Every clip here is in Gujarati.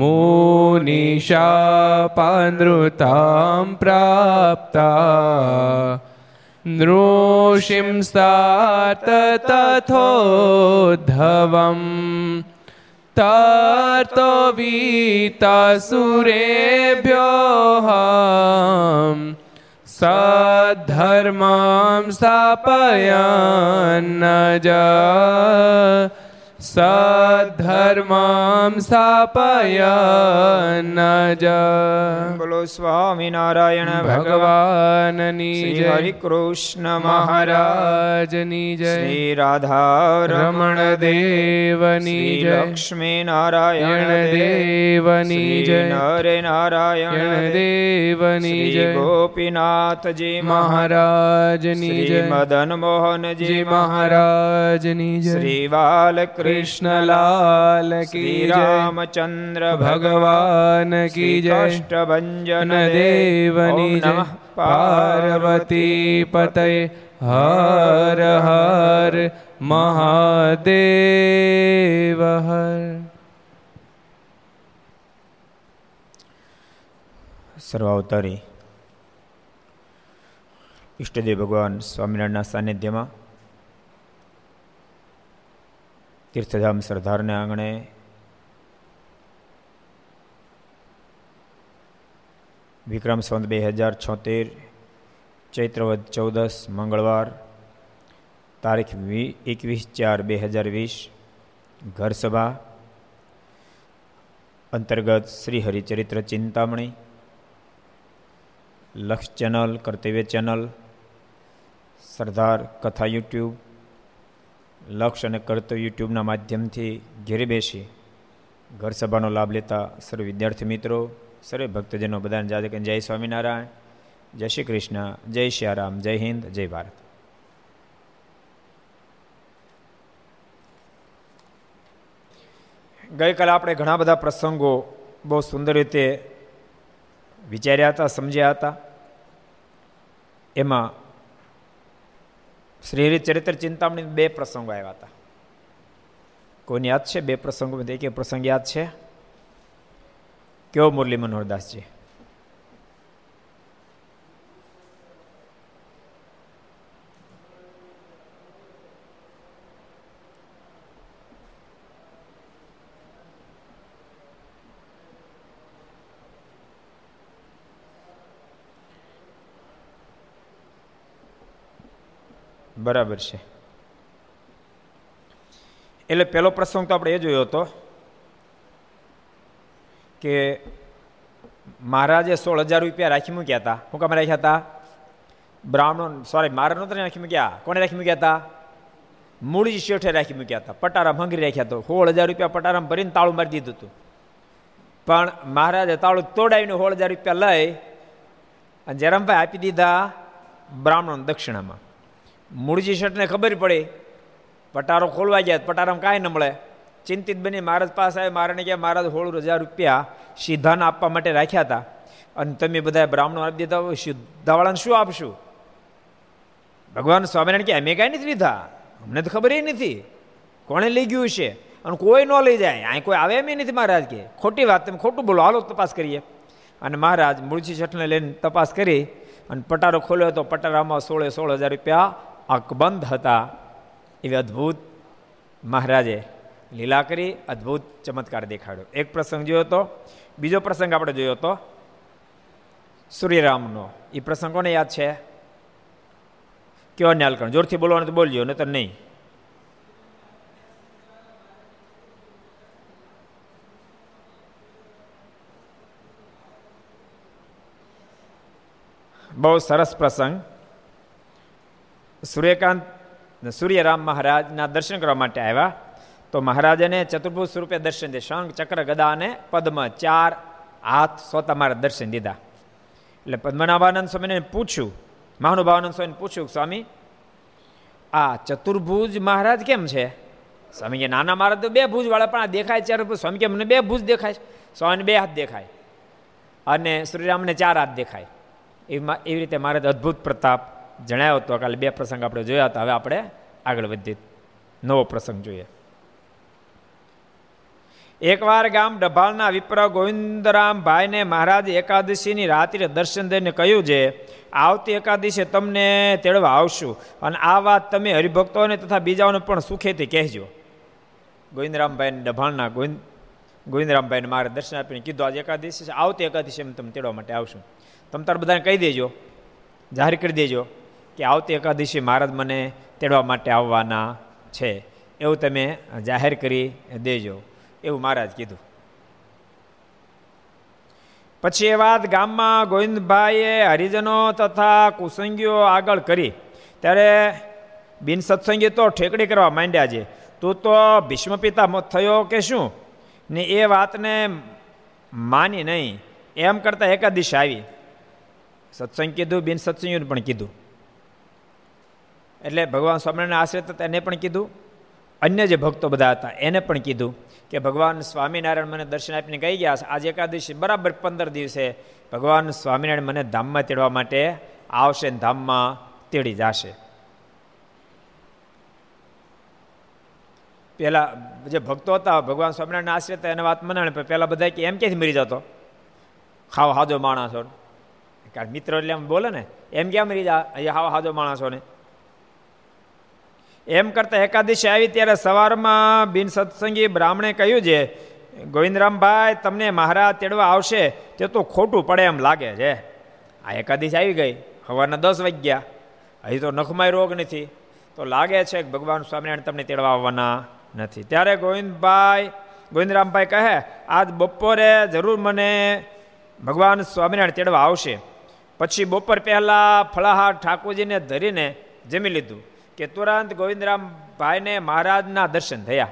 मुनिशापानृतां प्राप्ता नृषिंस्तात तथोद्धवम् ततो वीतासुरेभ्योऽहम् सद्धर्मां स्थापयन्न સધર્મામ સ્થાપયન જ બોલો સ્વામિનારાયણ ભગવાનની જય હરિ કૃષ્ણ મહારાજની જય શ્રી રાધા રમણ દેવની જય લક્ષ્મી નારાયણ દેવની જય નરે નારાયણ દેવની જય ગોપીનાથજી મહારાજની જય મદન મોહનજી મહારાજની જય શ્રી બાલકૃષ્ણ કૃષ્ણલાલ કી रामचन्द्र રામચંદ્ર ભગવાન કી જય पार्वती દેવની हर પાર્વતી પતય હર હર મહાદેવ હર સર્વાવતારી ઈષ્ટદેવ ભગવાન સ્વામિનારાયણના સાનિધ્યમાં તીર્થધામ સરદારને આંગણે. વિક્રમ સંત બે હજાર છોતેર, ચૈત્રવદ ચૌદસ, મંગળવાર, તારીખ એકવીસ ચાર બે હજાર વીસ, ઘરસભા, અંતર્ગત શ્રી હરિચરિત્ર ચિંતામણી, લક્ષ ચેનલ, કર્તવ્ય ચેનલ, સરદાર કથા યુટ્યુબ લક્ષ અને કરતો યુટ્યુબના માધ્યમથી ઘેરે બેસી ઘર સભાનો લાભ લેતા સર્વ વિદ્યાર્થી મિત્રો, સર્વે ભક્તજનો બધાને જાદે જય સ્વામિનારાયણ, જય શ્રી કૃષ્ણ, જય શ્રી રામ, જય હિન્દ, જય ભારત. ગઈકાલે આપણે ઘણા બધા પ્રસંગો બહુ સુંદર રીતે વિચાર્યા હતા, સમજ્યા હતા. એમાં શ્રી ચરિત્ર ચિંતામણી બે પ્રસંગો આવ્યા હતા. કોઈની યાદ છે? બે પ્રસંગો એક પ્રસંગ યાદ છે? કેવો મુરલી મનોહરદાસજી? બરાબર છે. એટલે પહેલો પ્રસંગ તો આપણે એ જોયો હતો કે મહારાજે સોળ હજાર રૂપિયા રાખી મૂક્યા હતા. હું કામ રાખ્યા હતા? બ્રાહ્મણ સોરી મારા નહોતા રાખી મૂક્યા? કોને રાખી મૂક્યા હતા? મૂળજી શેઠે રાખી મૂક્યા હતા. પટારા ભંગરી રાખ્યા હતા. સોળ હજાર રૂપિયા પટારામ ભરીને તાળું મારી દીધું હતું. પણ મહારાજે તાળું તોડાવીને સોળ હજાર રૂપિયા લઈ અને જયરામભાઈ આપી દીધા બ્રાહ્મણો દક્ષિણામાં. મૂળજી શેઠને ખબર પડી. પટારો ખોલવા ગયા, પટારામાં કાંઈ ન મળે. ચિંતિત બની મહારાજ પાસે આવે મારાને કહે મહારાજ, હોળ હજાર રૂપિયા સીધાને આપવા માટે રાખ્યા હતા. અને તમે બધા બ્રાહ્મણો આપી દીધા હોય સીધાવાળાને શું આપશું? ભગવાન સ્વામિનારાયણ કે અમે કાંઈ નથી લીધા. અમને તો ખબર નથી. કોણે લઈ ગયું છે? અને કોઈ ન લઈ જાય. અહીં કોઈ આવે એમ નથી મહારાજ કે. ખોટી વાત, તમે ખોટું બોલો. હાલો, તપાસ કરીએ. અને મહારાજ મૂળજી છઠને લઈને તપાસ કરી અને પટારો ખોલ્યો હતો. પટારામાં સોળે સોળ હજાર રૂપિયા અકબંધ હતા એવી અદ્ભુત મહારાજે લીલા કરી અદ્ભુત ચમત્કાર દેખાડ્યો. એક પ્રસંગ જોયો હતો બીજો પ્રસંગ આપણે જોયો હતો સૂર્યરામનો. એ પ્રસંગ કોને યાદ છે? કયો ન્યાલ જોરથી બોલવાનું તો બોલજો નહીં તો નહીં. બહુ સરસ પ્રસંગ. સૂર્યકાંત સૂર્યરામ મહારાજના દર્શન કરવા માટે આવ્યા. તો મહારાજને ચતુર્ભુજ સ્વરૂપે દર્શન દે. શંખ, ચક્ર, ગદા અને પદ્મ ચાર હાથ સોતા મારા દર્શન દીધા. એટલે પદ્મનાભાનંદ સ્વામીને પૂછ્યું, મહાનુભાવાનંદ સ્વામીને પૂછ્યું, સ્વામી, આ ચતુર્ભુજ મહારાજ કેમ છે? સ્વામી કે, નાના મહારાજ તો બે ભુજવાળા પણ આ દેખાય ચાર સ્વામી કે બે ભુજ દેખાય સ્વામીને બે હાથ દેખાય અને શ્રીરામને ચાર હાથ દેખાય. એમાં એવી રીતે મહારાજ અદ્ભુત પ્રતાપ જણાવ્યો હતો કાલે બે પ્રસંગ આપણે જોયા હતા. હવે આપણે આગળ વધીએ. નવો પ્રસંગ જોઈએ. એકવાર ગામ ડભાલના વિપ્ર ગોવિંદરામભાઈને મહારાજ એકાદશીની રાત્રે દર્શન દઈને કહ્યું છે, આવતી એકાદશી તમને તેડવા આવશું અને આ વાત તમે હરિભક્તોને તથા બીજાઓને પણ સુખેથી કહેજો. ગોવિંદરામભાઈને ડભાલના ગોવિંદ, ગોવિંદરામભાઈને મારે દર્શન આપીને કીધું, આજે એકાદશી આવતી એકાદશી એમ તમે તેડવા માટે આવશું. તમે તાર બધાને કહી દેજો, જાહેર કરી દેજો. કે આવતી એકાદશી મહારાજ મને તેડવા માટે આવવાના છે, એવું તમે જાહેર કરી દેજો, એવું મહારાજ કીધું. પછી એ વાત ગામમાં ગોવિંદભાઈએ હરિજનો તથા કુસંગીઓ આગળ કરી. ત્યારે બિન સત્સંગી તો ઠેકડી કરવા માંડ્યા છે. તું તો ભીષ્મ પિતા થયો કે શું? ને એ વાતને માની નહીં. એમ કરતાં એકાદશ આવી. સત્સંગ કીધું, બિન સત્સંગીઓને પણ કીધું. એટલે ભગવાન સ્વામિનારાયણ આશ્રિત હતા એને પણ કીધું. અન્ય જે ભક્તો બધા હતા, એને પણ કીધું કે ભગવાન સ્વામિનારાયણ મને દર્શન આપીને કહી ગયા આજે એકાદશી, બરાબર પંદર દિવસે ભગવાન સ્વામિનારાયણ મને ધામમાં તેડવા માટે આવશે ધામમાં તેડી જશે. પેલા જે ભક્તો હતા, ભગવાન સ્વામિનારાયણ આશ્રિત એને વાત મનાણે પેલા બધા કે એમ ક્યાંથી મરી જતો? ખાવ હાજો માણસો કારણ મિત્ર એટલે એમ બોલે ને, એમ ક્યાં મરી જા? હાવ હાજો માણસોને એમ કરતા એકાદશી આવી ત્યારે સવારમાં બિન સત્સંગી બ્રાહ્મણે કહ્યું છે, ગોવિંદરામભાઈ, તમને મહારાજ તેડવા આવશે, તે તો ખોટું પડે એમ લાગે છે. આ એકાદશી આવી ગઈ, સવારના દસ વાગ્યા. હજી તો નખમાય રોગ નથી. તો લાગે છે કે ભગવાન સ્વામિનારાયણ તમને તેડવા આવવાના નથી. ત્યારે ગોવિંદભાઈ, ગોવિંદરામભાઈ કહે, આજ બપોરે જરૂર મને ભગવાન સ્વામિનારાયણ તેડવા આવશે. પછી બપોર પહેલાં ફળાહાર ઠાકોરજીને ધરીને જમી લીધું. કે તુરંત ગોવિંદરામભાઈને મહારાજના દર્શન થયા.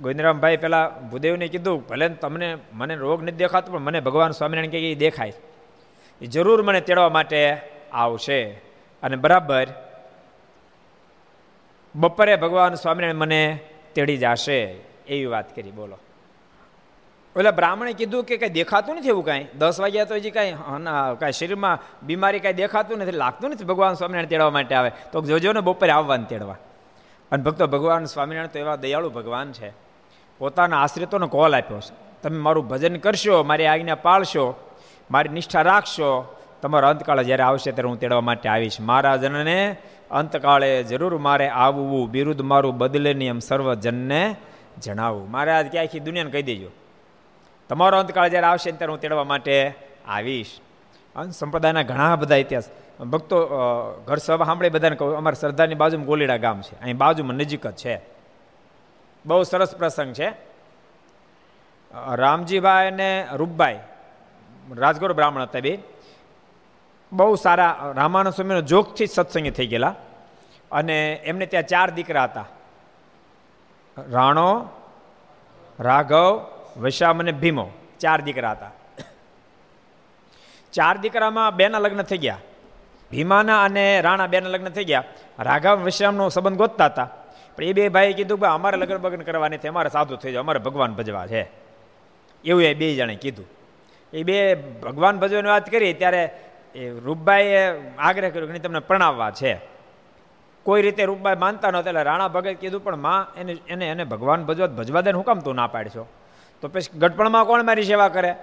ગોવિંદરામભાઈ પેલા ભૂદેવને કીધું, ભલે તમને મને રોગ નથી દેખાતો, પણ મને ભગવાન સ્વામિનારાયણ કે એ દેખાય. એ જરૂર મને તેડવા માટે આવશે. અને બરાબર, બપોરે ભગવાન સ્વામિનારાયણ મને તેડી જશે. એવી વાત કરી, બોલો. ઓલા બ્રાહ્મણે કીધું કે કંઈ દેખાતું નથી એવું કાંઈ? દસ વાગ્યા તો હજી કાંઈ કાંઈ શરીરમાં બીમારી કાંઈ દેખાતું નથી, લાગતું નથી ભગવાન સ્વામિનારાયણ તેડવા માટે આવે. તો જોજો ને, બપોરે આવવાનું તેડવા. અને ભક્તો, ભગવાન સ્વામિનારાયણ તો એવા દયાળુ ભગવાન છે. પોતાના આશ્રિતોનો કોલ આપ્યો છે. તમે મારું ભજન કરશો, મારી આજ્ઞા પાળશો, મારી નિષ્ઠા રાખશો. તમારો અંતકાળ જ્યારે આવશે ત્યારે હું તેડવા માટે આવીશ. મારા જનને અંતકાળે જરૂર મારે આવવું, બિરુદ મારું બદલે નિયમ સર્વજનને જણાવવું મારે આજ ક્યાં આખી દુનિયાને કહી દેજો. તમારો અંતકાળ જ્યારે આવશે ત્યારે હું તેડવા માટે આવીશ. સંપ્રદાયના ઘણા બધા ઇતિહાસ. ભક્તો ઘર સભા સાંભળે બધાને કહું, અમારા સરદારની બાજુમાં ગોલીડા ગામ છે. અહીં બાજુમાં નજીક જ છે. બહુ સરસ પ્રસંગ છે. રામજીભાઈ અને રૂપભાઈ, રાજગોર બ્રાહ્મણ હતા બે. બહુ સારા રામાનંદ સ્વામીનો જોગથી સત્સંગી થઈ ગયેલા. અને એમને ત્યાં ચાર દીકરા હતા. રાણો, રાઘવ વૈશામ અને ભીમો, ચાર દીકરા હતા. ચાર દીકરામાં બેના લગ્ન થઈ ગયા. ભીમાના અને રાણા બેના લગ્ન થઈ ગયા. રાઘવ વિશ્રામનો સંબંધ ગોતતા હતા. પણ એ બે ભાઈ કીધું કે અમારે લગ્ન બગ્ન કરવાની નથી અમારે સાધુ થઈ જાય અમારે ભગવાન ભજવા છે. એવું એ બે જણે કીધું. એ બે ભગવાન ભજવાની વાત કરી, ત્યારે એ રૂપભાઈએ આગ્રહ કર્યો કે તમને પ્રણાવવા છે. કોઈ રીતે રૂપભાઈ માનતા નહોતા એટલે રાણા ભગત કીધું, પણ માં, એને એને એને ભગવાન ભજવા ભજવા દે હું કામ તું ના પાડશો? તો પછી ગઢપણમાં કોણ મારી સેવા કરે?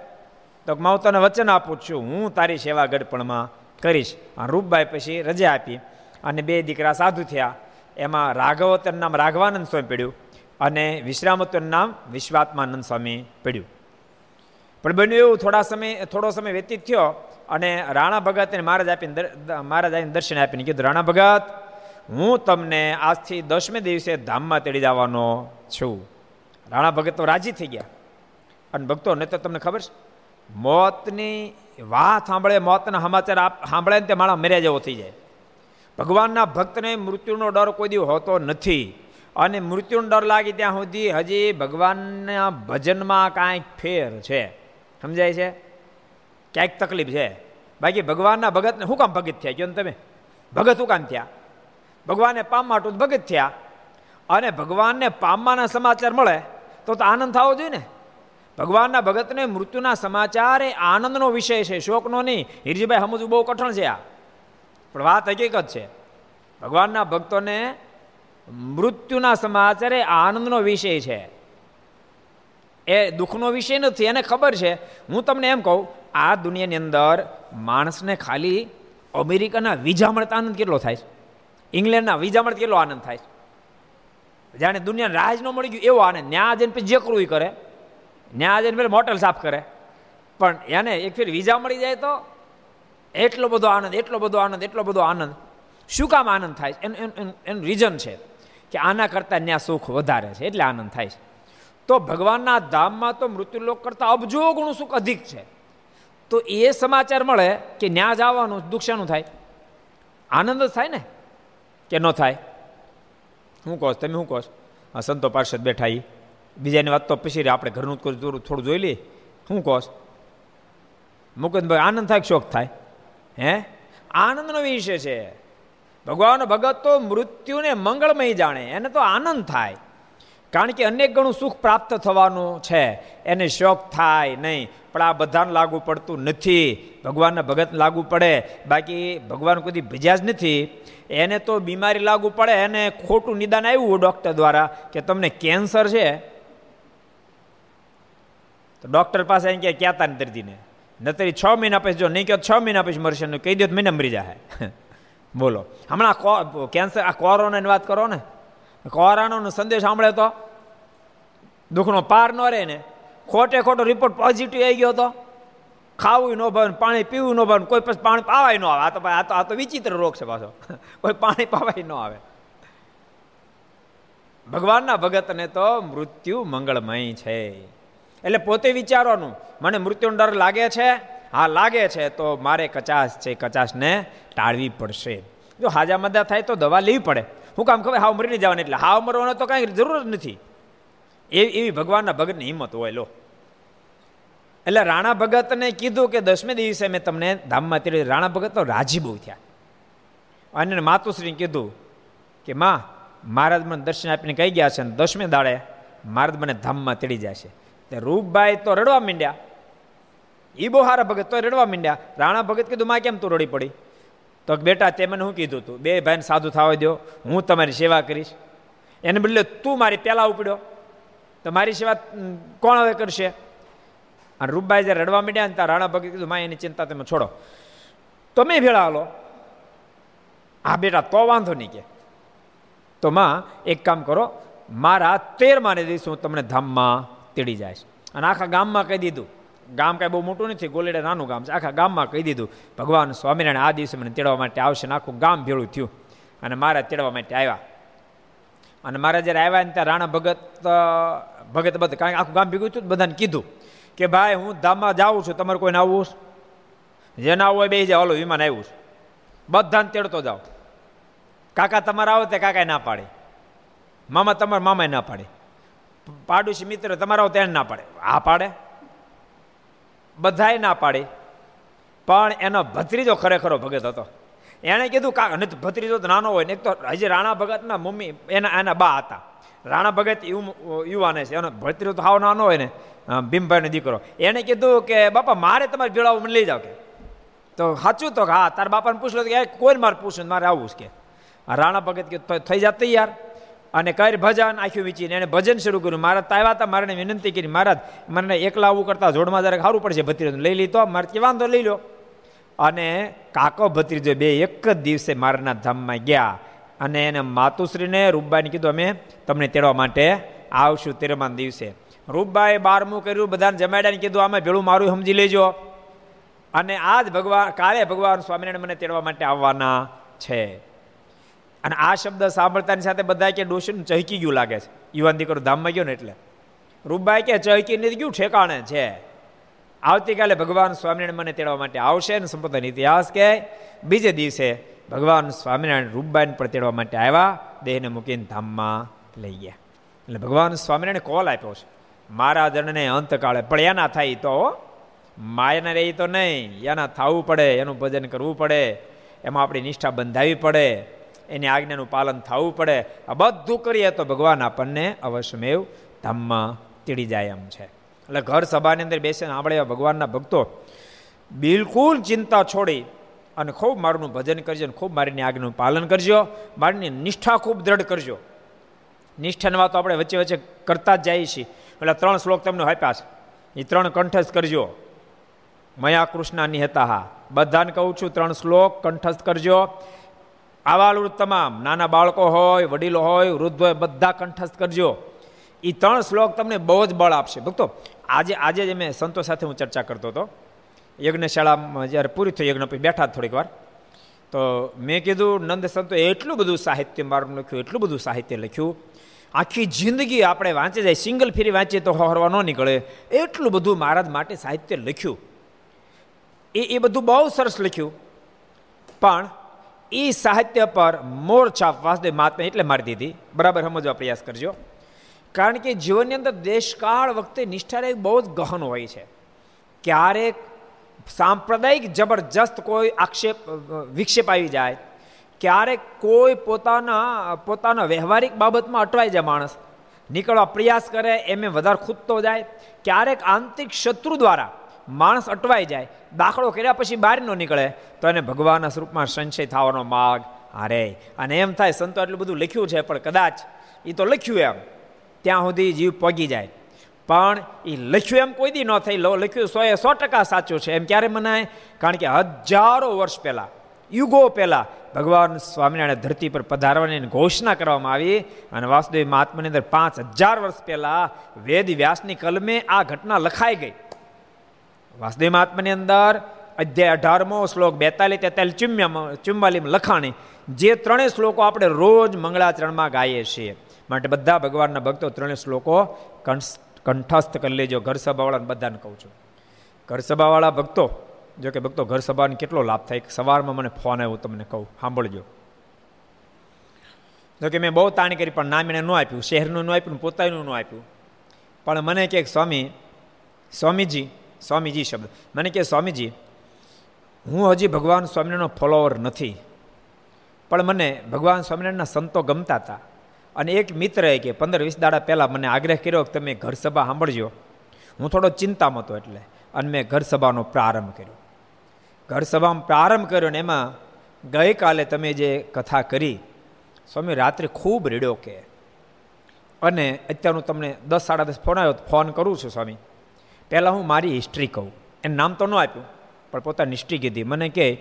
તો હું તને વચન આપું છું. હું તારી સેવા ગઢપણમાં કરીશ. રૂપભાઈ પછી રજા આપી. અને બે દીકરા સાધુ થયા. એમાં રાઘવોત્તર નામ રાઘવાનંદ સ્વામી પડ્યું અને વિશ્રામોત્તર નામ વિશ્વાત્માનંદ સ્વામી પડ્યું. પણ બન્યું એવું થોડા સમય, થોડો સમય વ્યતીત થયો અને રાણા ભગતને મહારાજ આપીને મહારાજ આવીને દર્શન આપીને કીધું, રાણા ભગત, હું તમને આજથી દસમે દિવસે ધામમાં તેડી જવાનો છું. રાણા ભગત તો રાજી થઈ ગયા. અને ભક્તો ને તો તમને ખબર છે? મોતની વાત સાંભળે, મોતના સમાચાર આપ સાંભળે ને તે માણસ મર્યા જેવો થઈ જાય. ભગવાનના ભક્તને મૃત્યુનો ડર કોઈ દી હોતો નથી. અને મૃત્યુનો ડર લાગે ત્યાં સુધી હજી ભગવાનના ભજનમાં કાંઈક ફેર છે. સમજાય છે? ક્યાંક તકલીફ છે. બાકી ભગવાનના ભગતને શું કામ ભગત થયા? કહો તમે? ભગત શું કામ થયા? ભગવાનને પામવા માટે ભગત થયા. અને ભગવાનને પામવાના સમાચાર મળે તો તો આનંદ થવો જોઈએ ને. ભગવાનના ભગતને મૃત્યુના સમાચાર એ આનંદનો વિષય છે, શોકનો નહીં. હિરજીભાઈ સમજવું બહુ કઠણ છે આ. પણ વાત હકીકત છે. ભગવાનના ભક્તોને મૃત્યુના સમાચાર એ આનંદનો વિષય છે. એ દુઃખનો વિષય નથી, એને ખબર છે. હું તમને એમ કહું, આ દુનિયાની અંદર માણસને ખાલી અમેરિકાના વિઝા મળતા આનંદ કેટલો થાય છે? ઇંગ્લેન્ડના વિઝા મળતા કેટલો આનંદ થાય છે? જાણે દુનિયાને રાજ ન મળી ગયું, એવો આનંદ. ન્યા જઈને પછી જે કરવું કરે? ન્યા જઈને પેલા મોટલ સાફ કરે. પણ એને એક ફેર વિઝા મળી જાય તો એટલો બધો આનંદ, એટલો બધો આનંદ, એટલો બધો આનંદ. શું કામ આનંદ થાય એનું એનું રીઝન છે કે આના કરતાં ત્યાં સુખ વધારે છે, એટલે આનંદ થાય છે. તો ભગવાનના ધામમાં તો મૃત્યુલોક કરતાં અબજો ગુણું સુખ અધિક છે. તો એ સમાચાર મળે કે ન્યા જવાનું દુઃખ શાનું થાય? આનંદ જ થાય ને? કે ન થાય? હું કહો તમે શું કહો સંતો પાર્ષદ બેઠા એ બીજાની વાત તો પછી આપણે ઘરનું થોડું જોઈ લઈએ. શું કહો મુકુદભાઈ, આનંદ થાય શોખ થાય? હે? આનંદનો વિષય છે. ભગવાન ભગત તો મૃત્યુને મંગળમય જાણે, એને તો આનંદ થાય. કારણ કે અનેક ગણું સુખ પ્રાપ્ત થવાનું છે. એને શોખ થાય નહીં. પણ આ બધાને લાગુ પડતું નથી. ભગવાનના ભગત લાગુ પડે. બાકી ભગવાન કોઈ ભજ્યા જ નથી. એને તો બીમારી લાગુ પડે. એને ખોટું નિદાન આવ્યું ડૉક્ટર દ્વારા કે તમને કેન્સર છે. તો ડૉક્ટર પાસે અહીં ક્યાં કહેતા ને દર્દીને? નતરી છ મહિના પછી જો નહીં કહો છ મહિના પછી મરશે. ને કહી દો મહિના મરી જાય બોલો. હમણાં કેન્સર આ કોરોનાની વાત કરો ને. કોરોનાનો સંદેશ સાંભળે તો? દુઃખનો પાર ન રહે ને. ખોટે ખોટો રિપોર્ટ પોઝિટિવ આવી ગયો તો? ખાવું ન ભાવે પાણી પીવું ન ભાવે કોઈ પછી પાણી પાવાય ન આવે. આ તો આ તો આ તો વિચિત્ર રોગ છે પાછો. કોઈ પાણી પાવાય ન આવે. ભગવાનના ભગતને તો મૃત્યુ મંગળમય છે. એટલે પોતે વિચારવાનું, મને મૃત્યુનો ડર લાગે છે? હા, લાગે છે. તો મારે કચાશ છે, કચાશને ટાળવી પડશે. જો હાજા મદા થાય તો દવા લેવી પડે. હું કામ ખબર, હાવ મરીને જવાની એટલે હાવ મરવાનો તો કાંઈ જરૂર જ નથી. એવી એવી ભગવાનના ભગતની હિંમત હોય, લો. એટલે રાણા ભગતને કીધું કે દસમે દિવસે મેં તમને ધામમાં તેડી રાણા ભગત તો રાજી બહુ થયા. અને માતુશ્રી કીધું કે, માં, મહારાજ મને દર્શન આપીને કહી ગયા છે દસમે દાડે મહારાજ મને ધામમાં તેડી જશે. તે રૂપભાઈ તો રડવા માંડ્યા. એ બહુ હારા ભગત તો રડવા માંડ્યા. રાણા ભગત કીધું, માં, કેમ તું રડી પડી? તો બેટા, તે મને શું કીધું તું? બે ભાઈને સાધુ થવા દો હું તમારી સેવા કરીશ. એને બદલે, તું મારી પહેલાં ઉપડ્યો. તો મારી સેવા કોણ હવે કરશે? અને રૂપભાઈ જ્યારે રડવા માંડ્યા ને ત્યાં રાણા ભગત કીધું, માં, એની ચિંતા તમે છોડો. તમે ભેળા હાલો. હા, બેટા, તો વાંધો નહીં કે. તો માં, એક કામ કરો, મારા તેર માને દિવસે હું તમને ધામમાં તેડી જાય છે. અને આખા ગામમાં કહી દીધું, ગામ કાંઈ બહુ મોટું નથી, ગોલેડા નાનું ગામ છે. આખા ગામમાં કહી દીધું, ભગવાન સ્વામિનારાયણ આ દિવસે મને તેડવા માટે આવશે ને આખું ગામ ભેળું થયું. અને મારા તેડવા માટે આવ્યા. અને મારા જ્યારે આવ્યા ને ત્યાં રાણા ભગત ભગત બધ, કારણ કે આખું ગામ ભેગું થયું બધાને કીધું કે ભાઈ હું ધામમાં જાઉં છું, તમારે કોઈને આવવું જેને ના હોય બે જાય હલો વિમાન આવ્યું છે. બધાને તેડતો જાઓ. કાકા તમારા આવો તે કાકાએ ના પાડે. મામા તમારા મામાએ ના પાડે. પાડોશી મિત્ર તમારા તેને ના પાડે. આ પાડે. બધાએ ના પાડે. પણ એનો ભત્રીજો ખરેખરો ભગત હતો. એણે કીધું કા અને ભત્રીજો તો નાનો હોય ને એક તો હજી રાણા ભગતના મમ્મી એના એના બા હતા. રાણા ભગત યુવાને છે. એનો ભત્રીજો તો હાવ નાનો હોય ને. ભીમભાઈનો દીકરો. એણે કીધું કે, બાપા, મારે તમારે ભેળાવું મને લઈ જાવ કે. તો સાચું તો હા, તારા બાપાને પૂછલો કે કોઈ મારે પૂછ્યું? મારે આવું કે. રાણા ભગત કે થઈ જાત તૈયાર. અને કર ભજન આખ્યું વીચીને એને ભજન શરૂ કર્યું. મારા તાવ્યા હતા, મારાને વિનંતી કરી, મહારાજ, મને એકલા આવું કરતા જોડમાં જરાક સારું પડશે, ભત્રીજો લઈ લીધો મારે કે, વાંધો, લઈ લો. અને કાકો ભત્રીજો બે એક જ દિવસે મારાના ધામમાં ગયા અને એને માતુશ્રીને રૂપબાઈને કીધું, અમે તમને તેડવા માટે આવશું તેરમા દિવસે. રૂપબાએ બારમું કર્યું, બધાને જમાડ્યાને કીધું આમાં ભેળું મારું સમજી લેજો. અને આજ ભગવાન કાલે ભગવાન સ્વામિનારાયણ મને તેડવા માટે આવવાના છે. અને આ શબ્દ સાંભળતાની સાથે બધા કે ડોશીનું ચહકી ગયું લાગે છે. યુવાન દીકરો ધામમાં ગયો ને એટલે. રૂપબાઈ કે ચહકી નથી ગયું ઠેકાણે છે. આવતીકાલે ભગવાન સ્વામિનારાયણ મને તેડવા માટે આવશે અને સંપૂર્ણ ઇતિહાસ કે બીજે દિવસે ભગવાન સ્વામિનારાયણ રૂપબાઈને પણ તેડવા માટે આવ્યા, દેહને મૂકીને ધામમાં લઈ ગયા. એટલે ભગવાન સ્વામિનારાયણ કોલ આપ્યો છે. મારા જણને અંતકાળે પણ એના થાય તો માયાના રહી તો નહીં. એના થવું પડે, એનું ભજન કરવું પડે. એમાં આપણી નિષ્ઠા બંધાવી પડે. એની આજ્ઞાનું પાલન થવું પડે. આ બધું કરીએ તો ભગવાન આપણને અવશ્યમેવ ધામમાં તીડી જાય એમ છે. એટલે ઘર સભાની અંદર બેસીને આપણે ભગવાનના ભક્તો, બિલકુલ ચિંતા છોડી અને ખૂબ મારું ભજન કરજો અને ખૂબ મારીની આજ્ઞાનું પાલન કરજો. મારીની નિષ્ઠા ખૂબ દ્રઢ કરજો. નિષ્ઠાની વાતો આપણે વચ્ચે વચ્ચે કરતા જ જઈએ છીએ. એટલે ત્રણ શ્લોક તમને આપ્યા છે. એ ત્રણ કંઠસ્થ કરજો. મયા કૃષ્ણ નિહતા હા બધાને કહું છું, ત્રણ શ્લોક કંઠસ્થ કરજો. આવાલું તમામ, નાના બાળકો હોય, વડીલો હોય, વૃદ્ધ હોય, બધા કંઠસ્થ કરજો. એ ત્રણ શ્લોક તમને બહુ જ બળ આપશે. ભક્તો, આજે આજે જ મેં સંતો સાથે હું ચર્ચા કરતો હતો. યજ્ઞશાળામાં જ્યારે પૂરી થઈ, યજ્ઞ પછી બેઠા થોડીક વાર. તો મેં કીધું, નંદ સંતો, એટલું બધું સાહિત્ય મારું લખ્યું, એટલું બધું સાહિત્ય લખ્યું. આખી જિંદગી આપણે વાંચી જાય સિંગલ ફેરી વાંચીએ તો હરવા ન નીકળે. એટલું બધું મહારાજ માટે સાહિત્ય લખ્યું. એ એ બધું બહુ સરસ લખ્યું. પણ એ સાહિત્ય પર મોર છાપ વાસુદેવ મહાત્મા એટલે મારી દીધી. બરાબર સમજવા પ્રયાસ કરજો. કારણ કે જીવનની અંદર દેશકાળ વખતે નિષ્ઠા બહુ જ ગહન હોય છે. ક્યારેક સાંપ્રદાયિક જબરજસ્ત કોઈ આક્ષેપ વિક્ષેપ આવી જાય. ક્યારેક કોઈ પોતાના પોતાના વ્યવહારિક બાબતમાં અટવાઈ જાય માણસ. નીકળવા પ્રયાસ કરે, એમ વધારે ખૂદતો જાય. ક્યારેક આંતરિક શત્રુ દ્વારા માણસ અટવાઈ જાય, દાખલો કર્યા પછી બહાર ન નીકળે, તો એને ભગવાનના સ્વરૂપમાં સંશય થવાનો માર્ગ હારે અને એમ થાય, સંતો એટલું બધું લખ્યું છે, પણ કદાચ એ તો લખ્યું એમ, ત્યાં સુધી જીવ પગી જાય. પણ એ લખ્યું એમ કોઈ દી ન થઈ, લો, લખ્યું સો એ સો ટકા સાચું છે. એમ ક્યારે મનાય? કારણ કે હજારો વર્ષ પહેલાં, યુગો પહેલાં, ભગવાન સ્વામિનારાયણ ધરતી પર પધારવાની ઘોષણા કરવામાં આવી અને વાસુદેવ મહાત્માની અંદર પાંચ હજાર વર્ષ પહેલાં વેદ વ્યાસની કલમે આ ઘટના લખાઈ ગઈ. વાસુદેવ મહાત્માની અંદર અધ્યાય અઢારમો શ્લોક, બેતાલીસ, તેતાલીસ ચુમ્યામાં ચુમ્માલીમાં લખાણી. જે ત્રણેય શ્લોકો આપણે રોજ મંગળાચરણમાં ગાઈએ છીએ. માટે બધા ભગવાનના ભક્તો ત્રણેય શ્લોકો કંઠસ્થ કરી લેજો. ઘર સભાવાળાને બધાને કહું છું. ઘર સભાવાળા ભક્તો, જો કે ભક્તો ઘર સભાને કેટલો લાભ થાય? સવારમાં મને ફોન આવ્યો, તમને કહું. સાંભળજો. જો કે મેં બહુ તાણી કરી, પણ નામ એને ન આપ્યું. શહેરનું ન આપ્યું પોતાનું ન આપ્યું. પણ મને કે, સ્વામી, સ્વામીજી સ્વામીજી શબ્દ. મને કહે, સ્વામીજી, હું હજી ભગવાન સ્વામિનારાયણનો ફોલોવર નથી, પણ મને ભગવાન સ્વામિનારાયણના સંતો ગમતા હતા. અને એક મિત્રએ કે, પંદર વીસ દાડા પહેલાં મને આગ્રહ કર્યો કે તમે ઘર સભા સાંભળજો. હું થોડો ચિંતામાં હતો એટલે. અને મેં ઘર સભાનો પ્રારંભ કર્યો. ઘર સભામાં પ્રારંભ કર્યો ને એમાં ગઈકાલે તમે જે કથા કરી, સ્વામી રાત્રે ખૂબ રેડ્યો કે. અને અત્યારનું તમને દસ સાડા દસ ફોન આવ્યો, ફોન કરું છું સ્વામી. પહેલાં હું મારી હિસ્ટ્રી કહું. એને નામ તો ન આપ્યું, પણ પોતાની હિસ્ટ્રી કીધી. મને કહે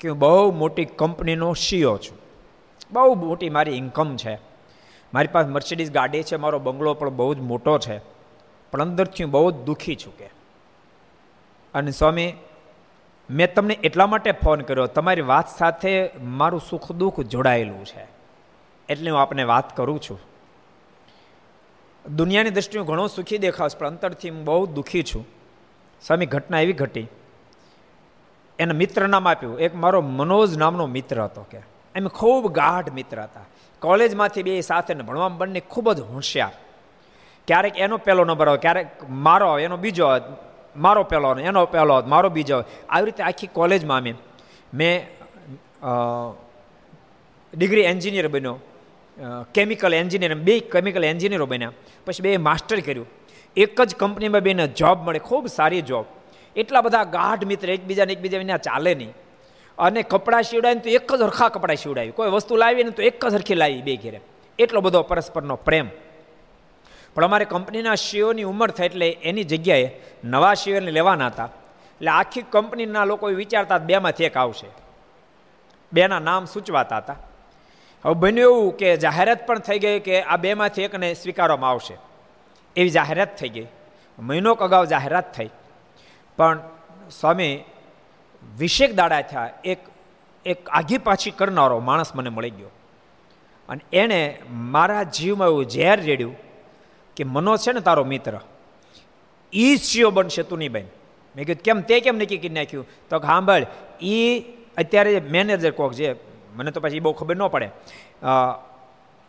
કે હું બહુ મોટી કંપનીનો સીઓ છું. બહુ મોટી મારી ઇન્કમ છે. મારી પાસે મર્સિડીઝ ગાડી છે, મારો બંગલો પણ બહુ જ મોટો છે. પણ અંદરથી હું બહુ જ દુઃખી છું કે. અને સ્વામી, મેં તમને એટલા માટે ફોન કર્યો, તમારી વાત સાથે મારું સુખ દુઃખ જોડાયેલું છે. એટલે હું આપને વાત કરું છું. દુનિયાની દ્રષ્ટિએ ઘણો સુખી દેખાશ પણ અંતરથી હું બહુ દુઃખી છું. સ્વામી, ઘટના એવી ઘટી. એના મિત્ર નામ આપ્યું. એક મારો મનોજ નામનો મિત્ર હતો કે. એમ ખૂબ ગાઢ મિત્ર હતા. કોલેજમાંથી બે સાથે ભણવામાં બંને ખૂબ જ હોશિયાર. ક્યારેક એનો પહેલો નંબર આવે, ક્યારેક મારો આવે, એનો બીજો આવે, મારો પહેલો એનો પહેલો આવે, મારો બીજો આવે. આવી રીતે આખી કોલેજમાં અમે, મેં ડિગ્રી એન્જિનિયર બન્યો. કેમિકલ એન્જિનિયર બે કેમિકલ એન્જિનિયરો બન્યા. પછી બે માસ્ટર કર્યું. એક જ કંપનીમાં બેને જોબ મળે, ખૂબ સારી જોબ એટલા બધા ગાઢ મિત્ર એકબીજાને એકબીજા વિના ચાલે નહીં. અને કપડાં સીવડાવીને તો એક જ હરખા કપડાં સીવડાવી કોઈ વસ્તુ લાવીને તો એક જ હરખી લાવી બે ઘેરે. એટલો બધો પરસ્પરનો પ્રેમ. પણ અમારે કંપનીના સીઓની ઉંમર થાય એટલે એની જગ્યાએ નવા સીઓને લેવાના હતા. એટલે આખી કંપનીના લોકો વિચારતા બેમાંથી એક આવશે. બેના નામ સૂચવાતા હતા. હવે બન્યું એવું કે જાહેરાત પણ થઈ ગઈ કે આ બેમાંથી એકને સ્વીકારવામાં આવશે. એવી જાહેરાત થઈ ગઈ. મહિનો અગાઉ જાહેરાત થઈ. પણ સ્વામી વિશેક દાડા થયા. એક એક આઘી પાછી કરનારો માણસ મને મળી ગયો. અને એણે મારા જીવમાં એવું ઝેર રેડ્યું કે મનો છે ને તારો મિત્ર. ઈચ્છ્યો બનશે તું નહીં બન. મેં કીધું, કેમ તે કેમ નક્કી કરી નાખ્યું? તો સાંભળ એ અત્યારે મેનેજર કોક જે મને તો પછી બહુ ખબર ન પડે.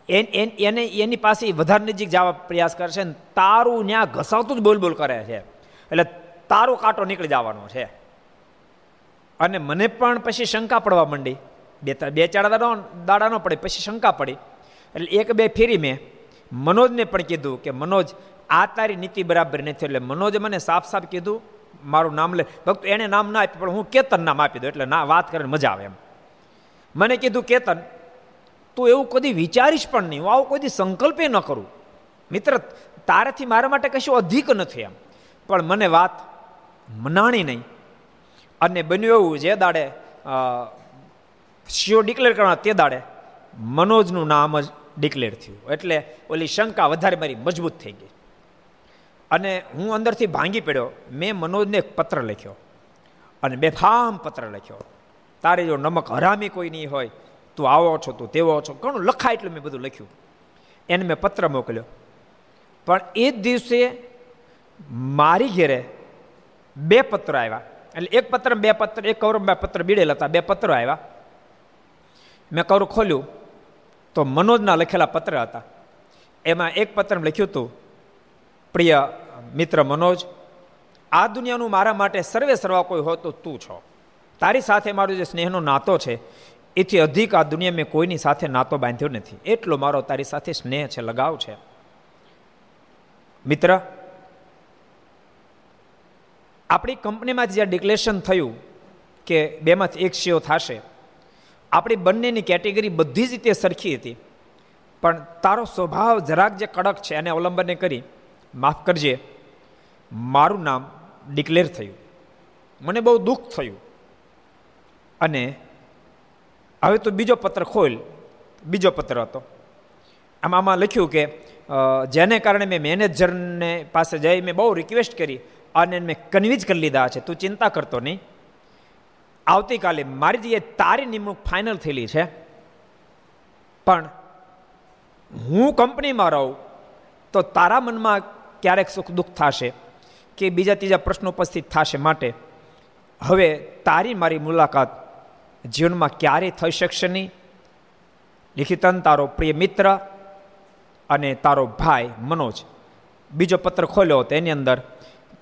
એને, એની પાસે વધારે નજીક જવા પ્રયાસ કરશે ને તારું ત્યાં ઘસાવતું જ બોલ બોલ કરે છે. એટલે તારો કાંટો નીકળી જવાનો છે. અને મને પણ પછી શંકા પડવા માંડી. બે બે ચાર દાડા દાડા ન પડે, પછી શંકા પડી. એટલે એક બે ફેરી મેં. મનોજને પણ કીધું કે, મનોજ, આ તારી નીતિ બરાબર નથી. એટલે મનોજે મને સાફ સાફ કીધું, મારું નામ લે. ભક્ત એને નામ ના આપ્યું, પણ હું કેતન નામ આપી દઉં. એટલે ના, વાત કરીને મજા આવે એમ. મને કીધું, કેતન, તું એવું કદી વિચારીશ પણ નહીં. હું આવું કોઈ સંકલ્પે ન કરું. મિત્ર, તારાથી મારા માટે કશું અધિક નથી એમ. પણ મને વાત મનાણી નહીં. અને બન્યું એવું જે દાડે શિયો ડિક્લેર કરવા તે દાડે મનોજનું નામ જ ડિક્લેર થયું. એટલે ઓલી શંકા વધારે મારી મજબૂત થઈ ગઈ. અને હું અંદરથી ભાંગી પડ્યો. મેં મનોજને એક પત્ર લખ્યો. અને બેફામ પત્ર લખ્યો. તારે જો નમક હરામી કોઈ નહીં હોય, તું આવો છો, તું તેવો છો. ઘણું લખાય એટલે મેં બધું લખ્યું. એને મેં પત્ર મોકલ્યો. પણ એ જ દિવસે મારી ઘેરે બે પત્રો આવ્યા. એટલે એક પત્ર બે પત્ર, એક કૌરવ બે પત્ર બીડેલા હતા, બે પત્રો આવ્યા. મેં કવર ખોલ્યું. તો મનોજના લખેલા પત્ર હતા. એમાં એક પત્ર લખ્યું હતું, પ્રિય મિત્ર મનોજ, આ દુનિયાનું મારા માટે સર્વે સર્વા કોઈ હોય તો તું છો. તારી સાથે મારો જે સ્નેહનો નાતો છે, એથી અધિક આ દુનિયા મેં કોઈની સાથે નાતો બાંધ્યો નથી. એટલો મારો તારી સાથે સ્નેહ છે, લગાવ છે. મિત્ર, આપણી કંપનીમાંથી જ્યાં ડિક્લેરેશન થયું કે બેમાંથી એક શેઓ થશે, આપણી બંનેની કેટેગરી બધી જ રીતે સરખી હતી. પણ તારો સ્વભાવ જરાક જે કડક છે, એને અવલંબને કરી, માફ કરજે, મારું નામ ડિક્લેર થયું. મને બહુ દુઃખ થયું. અને હવે તો બીજો પત્ર ખોલ. બીજો પત્ર હતો. આમાં આમાં લખ્યું કે જેને કારણે મેં મેનેજરને પાસે જઈ મેં બહુ રિક્વેસ્ટ કરી અને મેં કન્વિન્સ કરી લીધા છે. તું ચિંતા કરતો નહીં. આવતીકાલે મારી જે તારી નિમણૂક ફાઇનલ થયેલી છે, પણ હું કંપનીમાં રહું, તો તારા મનમાં ક્યારેક સુખ દુઃખ થશે કે બીજા ત્રીજા પ્રશ્નો ઉપસ્થિત થશે માટે. હવે તારી મારી મુલાકાત જીવનમાં ક્યારેય થઈ શકશે નહીં. લિખિતન, તારો પ્રિય મિત્ર અને તારો ભાઈ મનોજ. બીજો પત્ર ખોલ્યો હતો, એની અંદર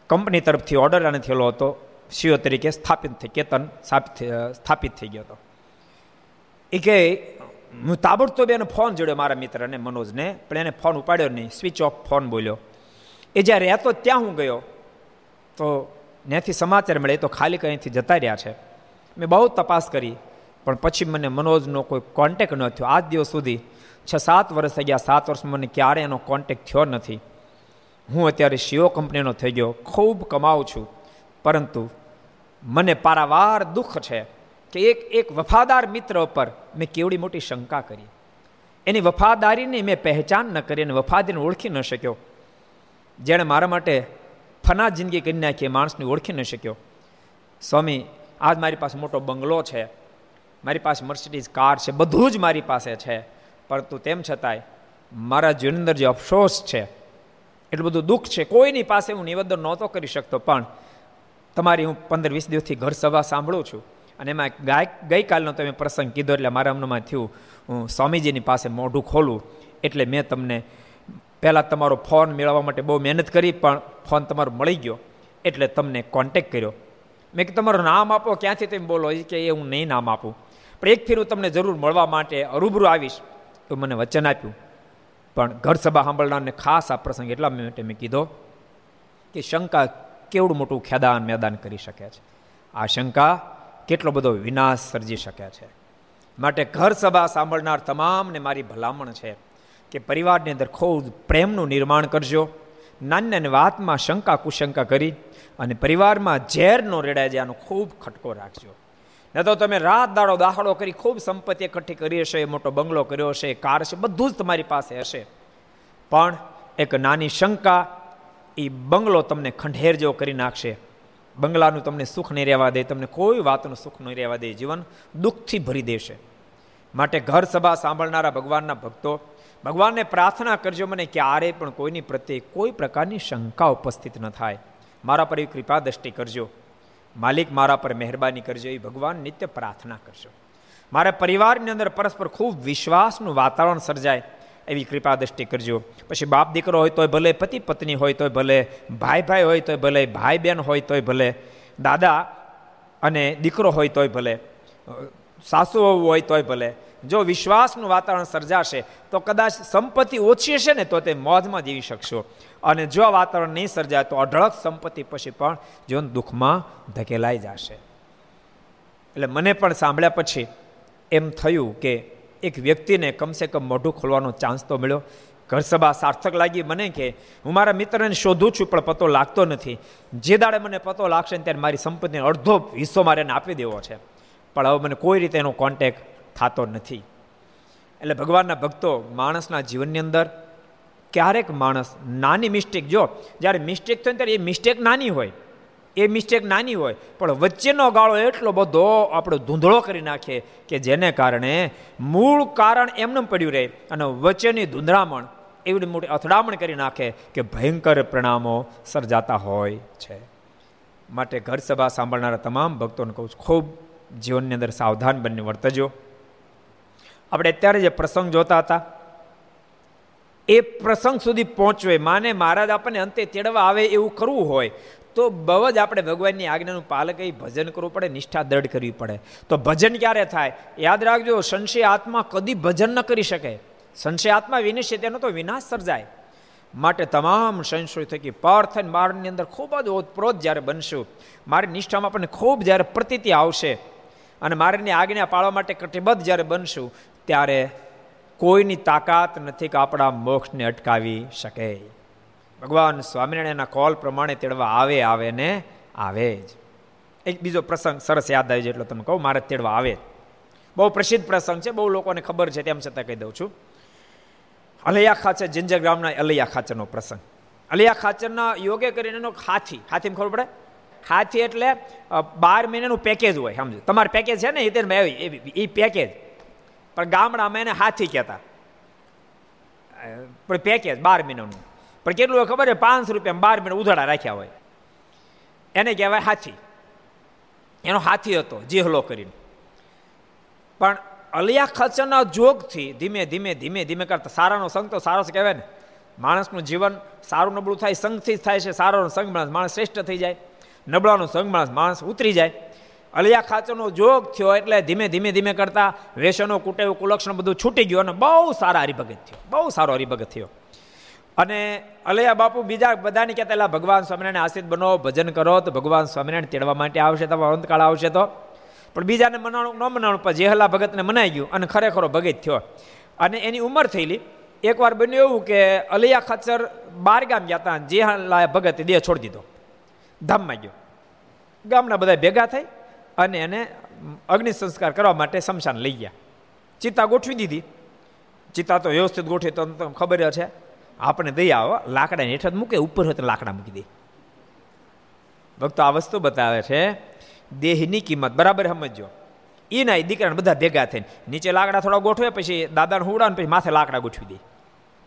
કંપની તરફથી ઓર્ડર અને થયેલો હતો, સીઓ તરીકે સ્થાપિત થઈ, કેતન સ્થાપિત થઈ ગયો હતો. એ કે, હું તાબડતોબ એનો ફોન જોડ્યો મારા મિત્રને, મનોજને, પણ એને ફોન ઉપાડ્યો નહીં. સ્વિચ ઓફ ફોન બોલ્યો. એ જ્યારે રહેતો ત્યાં હું ગયો. તો ત્યાંથી સમાચાર મળે તો ખાલી કંઈથી જતા રહ્યા છે. મેં બહુ તપાસ કરી, પણ પછી મને મનોજનો કોઈ કોન્ટેક ન થયો. આજ દિવસ સુધી છ સાત વર્ષ થઈ ગયા, સાત વર્ષમાં મને ક્યારે એનો કોન્ટેક થયો નથી. હું અત્યારે શિયો કંપનીનો થઈ ગયો, ખૂબ કમાઉં છું. પરંતુ મને પારાવાર દુઃખ છે કે એક એક વફાદાર મિત્ર ઉપર મેં કેવડી મોટી શંકા કરી. એની વફાદારીની મેં પહેચાન ન કરી અને વફાદારીને ઓળખી ન શક્યો. જેણે મારા માટે ફના જિંદગી કરી નાખી, એ માણસને ઓળખી ન શક્યો. સ્વામી આજ મારી પાસે મોટો બંગલો છે. મારી પાસે મર્સિડીઝ કાર છે. બધું જ મારી પાસે છે. પરંતુ તેમ છતાંય મારા જીવન અંદર જે અફસોસ છે, એટલું બધું દુઃખ છે, કોઈની પાસે હું નિવેદન નહોતો કરી શકતો. પણ તમારી હું પંદર વીસ દિવસથી ઘર સભા સાંભળું છું અને એમાં ગાય, ગઈકાલનો તમે પ્રસંગ કીધો એટલે મારા મનમાં થયું. હું સ્વામીજીની પાસે મોઢું ખોલું એટલે મેં તમને પહેલાં તમારો ફોન મેળવવા માટે બહુ મહેનત કરી, પણ ફોન તમારો મળી ગયો એટલે તમને કોન્ટેક કર્યો. મેં કે તમારું નામ આપો, ક્યાંથી તમે બોલો? કે, એ હું નહીં નામ આપું. પણ એક ફેર હું તમને જરૂર મળવા માટે અરૂબરૂ આવીશ. તો મને વચન આપ્યું. પણ ઘર સભા સાંભળનારને ખાસ આ પ્રસંગ એટલા માટે મેં કીધો કે શંકા કેવડું મોટું ખેદાન મેદાન કરી શકે છે. આ શંકા કેટલો બધો વિનાશ સર્જી શકે છે. માટે ઘર સભા સાંભળનાર તમામને મારી ભલામણ છે કે પરિવારની અંદર ખૂબ પ્રેમનું નિર્માણ કરજો. નાની નાની વાતમાં શંકા કુશંકા કરી અને પરિવારમાં ઝેર નો રેડાય જાય ખૂબ ખટકો રાખજો. ન તો તમે રાત દાડો દાખલો કરી ખૂબ સંપત્તિ એકઠી કરી હશે, મોટો બંગલો કર્યો હશે, કાર છે બધું જ તમારી પાસે હશે. પણ એક નાની શંકા એ બંગલો તમને ખંડેર જેવો કરી નાખશે. બંગલાનું તમને સુખ નહીં રહેવા દે, તમને કોઈ વાતનું સુખ નહીં રહેવા દે, જીવન દુઃખથી ભરી દેશે. માટે ઘર સભા સાંભળનારા ભગવાનના ભક્તો ભગવાનને પ્રાર્થના કરજો મને ક્યારે પણ કોઈની પ્રત્યે કોઈ પ્રકારની શંકા ઉપસ્થિત ન થાય. મારા પર એ કૃપા દ્રષ્ટિ કરજો. માલિક મારા પર મહેરબાની કરજો એ ભગવાન નિત્ય પ્રાર્થના કરજો. મારા પરિવારની અંદર પરસ્પર ખૂબ વિશ્વાસનું વાતાવરણ સર્જાય, એવી કૃપા દ્રષ્ટિ કરજો. પછી બાપ દીકરો હોય તોય ભલે, પતિ પત્ની હોય તોય ભલે, ભાઈ ભાઈ હોય તોય ભલે, ભાઈ બહેન હોય તોય ભલે, દાદા અને દીકરો હોય તોય ભલે સાસુ હોય તોય ભલે જો વિશ્વાસનું વાતાવરણ સર્જાશે, તો કદાચ સંપત્તિ ઓછી હશે ને, તો તે મોજમાં જીવી શકશો. અને જો આ વાતાવરણ નહીં સર્જાય, તો અઢળક સંપત્તિ પછી પણ જીવન દુઃખમાં ધકેલાઈ જશે. એટલે મને પણ સાંભળ્યા પછી એમ થયું કે એક વ્યક્તિને કમસે કમ મોઢું ખોલવાનો ચાન્સ તો મળ્યો. ઘર સભા સાર્થક લાગી મને કે હું મારા મિત્રને શોધું છું, પણ પતો લાગતો નથી. જે દાડે મને પતો લાગશે ને, ત્યારે મારી સંપત્તિનો અડધો હિસ્સો મારે આપી દેવો છે. પણ હવે મને કોઈ રીતે એનો કોન્ટેક થતો નથી. એટલે ભગવાનના ભક્તો માણસના જીવનની અંદર ક્યારેક માણસ નાની મિસ્ટેક જો જ્યારે મિસ્ટેક થાય ત્યારે એ મિસ્ટેક નાની હોય, એ મિસ્ટેક નાની હોય, પણ વચ્ચેનો ગાળો એટલો બધો આપણો ધૂંધળો કરી નાખે કે જેને કારણે મૂળ કારણ એમને પડ્યું રહે અને વચ્ચેની ધૂંધળામણ એવી મોટી અથડામણ કરી નાખે કે ભયંકર પરિણામો સર્જાતા હોય છે. માટે ઘર સભા સાંભળનારા તમામ ભક્તોને કહું છું, ખૂબ જીવનની અંદર સાવધાન બનીને વર્તજો. આપણે અત્યારે જે પ્રસંગ જોતા હતા, એ પ્રસંગ સુધી પહોંચવે. માને મહારાજ આપણને અંતે તેડવા આવે એવું કરવું હોય, તો બહુ જ આપણે ભગવાનની આજ્ઞાનું પાલક એ ભજન કરવું પડે, નિષ્ઠા દ્રઢ કરવી પડે. તો ભજન ક્યારે થાય? યાદ રાખજો, સંશય આત્મા કદી ભજન ન કરી શકે. સંશય આત્મા વિનિશ્ચય તેનો તો વિનાશ સર્જાય. માટે તમામ સંશય થકી પાર થઈને મારની અંદર ખૂબ જ ઓતપ્રોત જ્યારે બનશું, મારી નિષ્ઠામાં આપણને ખૂબ જ્યારે પ્રતિતિ આવશે અને મારીની આજ્ઞા પાળવા માટે કટિબદ્ધ જ્યારે બનશું ત્યારે કોઈની તાકાત નથી કે આપણા મોક્ષને અટકાવી શકે. ભગવાન સ્વામિનારાયણના કોલ પ્રમાણે તેડવા આવે આવે ને આવે જ. એક બીજો પ્રસંગ સરસ યાદ આવી જાય એટલો તમે કહું, મારે તેડવા આવે બહુ પ્રસિદ્ધ પ્રસંગ છે, બહુ લોકોને ખબર છે, તેમ છતાં કહી દઉં છું. અલૈયા ખાચર, જિંજર ગ્રામના અલૈયા ખાચરનો પ્રસંગ. અલૈયા ખાચરના યોગે કરીને એનો હાથી, હાથીને ખબર પડે? હાથી એટલે બાર મહિનાનું પેકેજ હોય, સમજો. તમારે પેકેજ છે ને એ આવી એ પેકેજ પણ ગામડામાં એને હાથી કહેતા. પણ પેકેજ બાર મહિનાનું. પણ કેટલું હોય ખબર છે? પાંચસો રૂપિયા બાર મહિના ઉધાડા રાખ્યા હોય. એને કહેવાય હાથી. એનો હાથી હતો, જેહલો કરીને. પણ અલિયા ખર્ચના જોગથી ધીમે ધીમે ધીમે ધીમે કરતા સારાનો સંગ તો સારો કહેવાય ને. માણસનું જીવન સારું નબળું થાય સંગથી જ થાય છે. સારાનો સંગ માણસ માણસ શ્રેષ્ઠ થઈ જાય. નબળાનો સંગ માણસ માણસ ઉતરી જાય. અલિયા ખાચરનો જોગ થયો એટલે ધીમે ધીમે ધીમે કરતા વેસનો, કુટેવ, કુલક્ષણ બધું છૂટી ગયું અને બહુ સારા હરિભગત થયો. બહુ સારો હરિભગત થયો. અને અલૈયા બાપુ બીજા બધાને કહેતા એટલે ભગવાન સ્વામિનારાયણ આશ્રિત બનો, ભજન કરો, તો ભગવાન સ્વામિનારાયણ તેડવા માટે આવશે, તો અંતકાળ આવશે તો. પણ બીજાને મનાણું, ન મનાણું, પણ જેહલા ભગતને મનાઈ ગયું અને ખરેખરો ભગત થયો. અને એની ઉંમર થયેલી. એકવાર બન્યું એવું કે અલૈયા ખચર બાર ગામ ગયા હતા જેહલા ભગતે દેહ છોડી દીધો. ધામમાં ગયો. ગામના બધા ભેગા થઈ. અને એને અગ્નિ સંસ્કાર કરવા માટે શમશાન લઈ ગયા. ચિત્તા ગોઠવી દીધી. ચિત્તા તો વ્યવસ્થિત ગોઠવી તો ખબર છે. આપણે દઈ આવો લાકડા હેઠળ મૂકે, ઉપર હોય તો લાકડા મૂકી દે. ભક્તો, આ વસ્તુ બતાવે છે, દેહની કિંમત, બરાબર સમજો એ ના દીકરાને બધા ભેગા થઈને, નીચે લાકડા થોડા ગોઠવે, પછી દાદાને હુડાવે પછી માથે લાકડા ગોઠવી દે.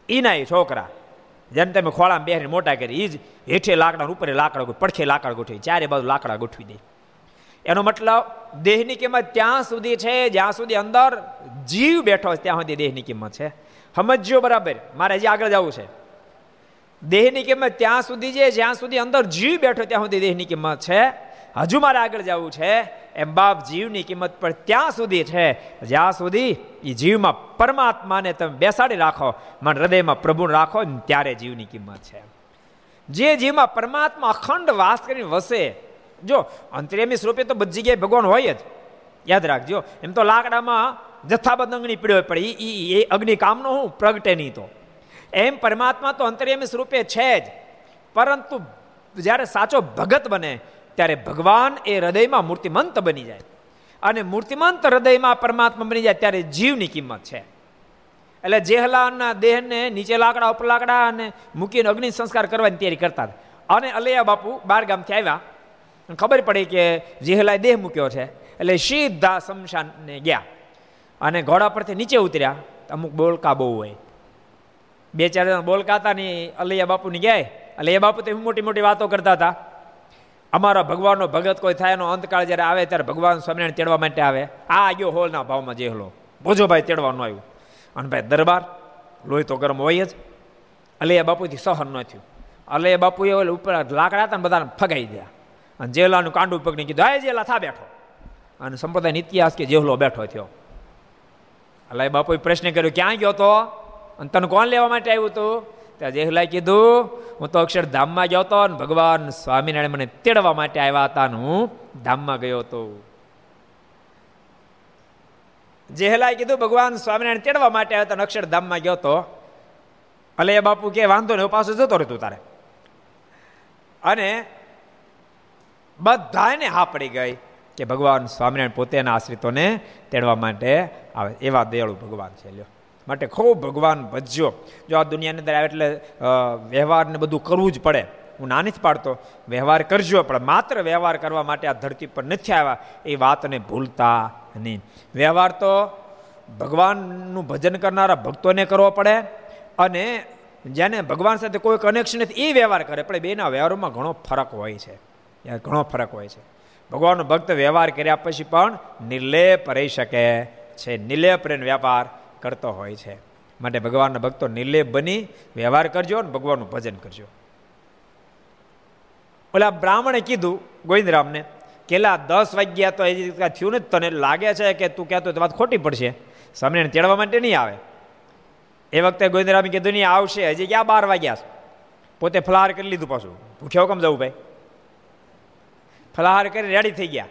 એ ના એ છોકરા, જેમ તમે ખોળામાં બેહીને મોટા કરી એ જ હેઠે લાકડા ઉપર લાકડા પડખે લાકડા ગોઠવી, ચારે બાજુ લાકડા ગોઠવી દે. એનો મતલબ દેહની કિંમત ત્યાં સુધી છે, જ્યાં સુધી અંદર જીવ બેઠો ત્યાં સુધી દેહની કિંમત છે. સમજજો બરાબર. મારે હજી આગળ જવું છે. દેહની કિંમત ત્યાં સુધી છે, જ્યાં સુધી અંદર જીવ બેઠો ત્યાં સુધી દેહની કિંમત છે. હજુ મારે આગળ જવું છે. એમ બાપ જીવની કિંમત પણ ત્યાં સુધી છે, જ્યાં સુધી એ જીવમાં પરમાત્માને તમે બેસાડી રાખો, મન હૃદયમાં પ્રભુ રાખો ને ત્યારે જીવની કિંમત છે. જે જીવમાં પરમાત્મા અખંડ વાસ કરીને વસે જો, અંતરેમી સ્વરૂપે તો બધી જગ્યાએ ભગવાન હોય જ. યાદ રાખજો, એમ તો લાકડામાં જથ્થાબંધ અગ્નિ પીડ્યો પડે એ એ અગ્નિ કામનો હું, પ્રગટે નહીં તો. એમ પરમાત્મા તો અંતર્યામી સ્વરૂપે છે જ. પરંતુ જ્યારે સાચો ભગત બને, ત્યારે ભગવાન એ હૃદયમાં મૂર્તિમંત બની જાય. અને મૂર્તિમંત હૃદયમાં પરમાત્મા બની જાય, ત્યારે જીવની કિંમત છે. એટલે જેહલાના દેહને નીચે લાકડા, ઉપર લાકડા અને મૂકીને અગ્નિ સંસ્કાર કરવાની તૈયારી કરતા અને અલૈયા બાપુ બાર ગામથી આવ્યા. ખબર પડી કે જેહલાએ દેહ મૂક્યો છે. એટલે સીધા શમશાનને ગયા. અને ઘોડા પરથી નીચે ઉતર્યા. અમુક બોલકા બહુ હોય. બે ચાર જણા બોલકા હતા ને અલૈયા બાપુની ગયા. અલૈયા બાપુ તો મોટી મોટી વાતો કરતા હતા. અમારા ભગવાનનો ભગત કોઈ થાય એનો અંતકાળ જ્યારે આવે ત્યારે ભગવાન સ્વામિનારાયણ તેડવા માટે આવે. આ ગયો હોલના ભાવમાં જેહલો ભોજોભાઈ તેડવાનું આવ્યું. અને ભાઈ, દરબાર લોહી તો ગરમ હોય જ. અલૈયા બાપુથી સહન ન થયું. અલૈયા બાપુએ ઉપર લાકડા હતા ને બધાને ફગાઈ ગયા અને જેલાનું કાંડું પકડી કીધું આ જેલા થા બેઠો. અને સંપ્રદાયનો ઇતિહાસ કે જેહલો બેઠો થયો. એટલે બાપુએ પ્રશ્ન કર્યો, ક્યાં ગયો હતો અને તને કોણ લેવા માટે આવ્યું હતું ત્યાં જેહલાએ કીધું, હું તો અક્ષરધામમાં ગયો હતો અને ભગવાન સ્વામિનારાયણ મને તેડવા માટે આવ્યા હતા અને હું ધામમાં ગયો હતો. જેહલાએ કીધું, ભગવાન સ્વામિનારાયણ તેડવા માટે આવ્યા હતા અક્ષરધામમાં ગયો હતો અલે બાપુ કે વાંધો ને પાછું જતો રહેતું તારે. અને બધાને હા પડી ગઈ કે ભગવાન સ્વામિનારાયણ પોતેના આશ્રિતોને તેડવા માટે આવે, એવા દયાળુ ભગવાન છે લ્યો. માટે ખૂબ ભગવાન ભજ્યો. જો આ દુનિયાની અંદર આવે એટલે વ્યવહારને બધું કરવું જ પડે. હું નાની જ પાડતો. વ્યવહાર કરજો, પણ માત્ર વ્યવહાર કરવા માટે આ ધરતી પર નથી આવ્યા. એ વાતને ભૂલતા નહીં. વ્યવહાર તો ભગવાનનું ભજન કરનારા ભક્તોને કરવો પડે અને જેને ભગવાન સાથે કોઈ કનેક્શન નથી, એ વ્યવહાર કરે. પણ બેના વ્યવહારોમાં ઘણો ફરક હોય છે. ઘણો ફરક હોય છે. ભગવાનનો ભક્ત વ્યવહાર કર્યા પછી પણ નિર્લેપ રહી શકે છે. નિર્લેપ રહીને વ્યાપાર કરતો હોય છે. માટે ભગવાનના ભક્તો નિર્લેપ બની વ્યવહાર કરજો અને ભગવાનનું ભજન કરજો. ઓલા બ્રાહ્મણે કીધું ગોવિંદરામને કેલા દસ વાગ્યા તો એ થયું ને તને લાગે છે કે તું કહેતો વાત ખોટી પડશે? સામે તેડવા માટે નહીં આવે. એ વખતે ગોવિંદરામે કીધું, નહીં, આવશે. હજી ક્યાં બાર વાગ્યા પોતે ફલાહાર કરી લીધું પાછું. ભૂખ્યો કેમ જવું ભાઈ? ફલાહાર કરી રેડી થઈ ગયા.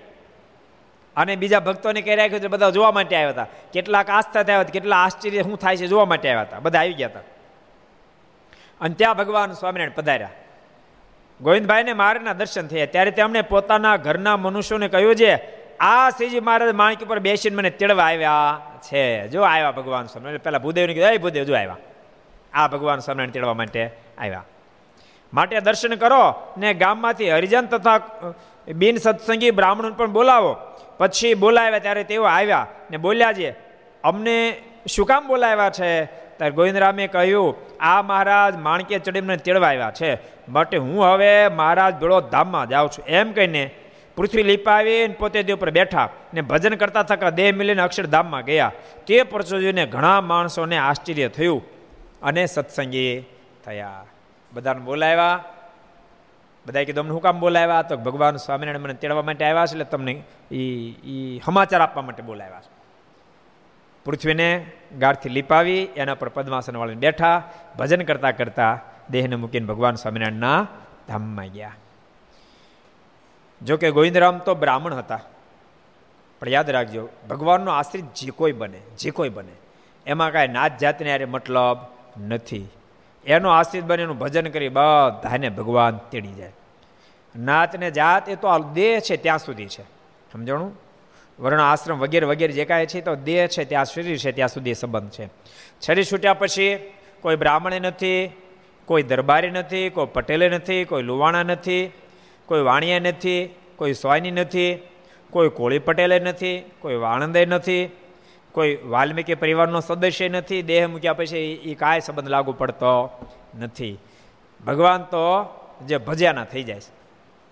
અને બીજા ભક્તોને કહી રાખ્યું છે બધા જોવા માટે આવ્યા હતા. કેટલાક આસ્થા થયા હતા, કેટલા આશ્ચર્ય શું થાય છે જોવા માટે આવ્યા હતા. બધા આવી ગયા હતા. અને ત્યાં ભગવાન સ્વામિનારાયણ પધાર્યા. ગોવિંદભાઈને મારના દર્શન થયા. ત્યારે તેમણે પોતાના ઘરના મનુષ્યોને કહ્યું છે, આ શ્રીજી મહારાજ માણકી પર બેસીને મને તેડવા આવ્યા છે. જો આવ્યા ભગવાન સ્વામિનારાયણ. પેલા ભૂદેવને કીધું, એ ભૂદેવ, જો આવ્યા. આ ભગવાન સ્વામિનારાયણ તેડવા માટે આવ્યા. માટે દર્શન કરો ને ગામમાંથી હરિજન તથા બિન સત્સંગી બ્રાહ્મણ પણ બોલાવો. પછી બોલાવ્યા ત્યારે તેઓ આવ્યા ને બોલ્યા છે અમને શું કામ બોલાવ્યા છે? ત્યારે ગોવિંદરામે કહ્યું, આ મહારાજ માણકે ચડીમને તેડવા આવ્યા છે. માટે હું હવે મહારાજ ભેળો ધામમાં જાઉં છું. એમ કહીને પૃથ્વી લીપાવીને પોતે તે ઉપર બેઠા ને ભજન કરતા થકા દેહ મિલીને અક્ષરધામમાં ગયા. તે પરચો જોઈને ઘણા માણસોને આશ્ચર્ય થયું અને સત્સંગી થયા. બધાને બોલાવ્યા. બધા કીધું, અમને હું કામ બોલાવ્યા? તો ભગવાન સ્વામિનારાયણ મને તેડવા માટે આવ્યા છે એટલે તમને એ સમાચાર આપવા માટે બોલાવ્યા છે. પૃથ્વીને ગાઢથી લીપાવી, એના પર પદ્માસન વાળીને બેઠા, ભજન કરતા કરતા દેહને મૂકીને ભગવાન સ્વામિનારાયણના ધામમાં ગયા. જોકે ગોવિંદરામ તો બ્રાહ્મણ હતા. પણ યાદ રાખજો, ભગવાનનો આશ્રિત જે કોઈ બને, જે કોઈ બને, એમાં કાંઈ નાત જાતને અરે મતલબ નથી. એનો આશ્રિત બને, એનું ભજન કરી બધાને ભગવાન તેડી જાય. નાત ને જાત એ તો આ દેહ છે ત્યાં સુધી છે. સમજણું? વર્ણ આશ્રમ વગેરે વગેરે જે કાંઈ છે તો દેહ છે, ત્યાં શરીર છે, ત્યાં સુધી સંબંધ છે. શરીર છૂટ્યા પછી કોઈ બ્રાહ્મણે નથી, કોઈ દરબારી નથી, કોઈ પટેલે નથી, કોઈ લુવાણા નથી, કોઈ વાણિયા નથી, કોઈ સોયની નથી, કોઈ કોળી પટેલે નથી, કોઈ વાણંદે નથી કોઈ વાલ્મીકી પરિવારનો સદસ્ય નથી, દેહ મૂક્યા પછી એ કાંઈ સંબંધ લાગુ પડતો નથી. ભગવાન તો જે ભજ્યાના થઈ જાય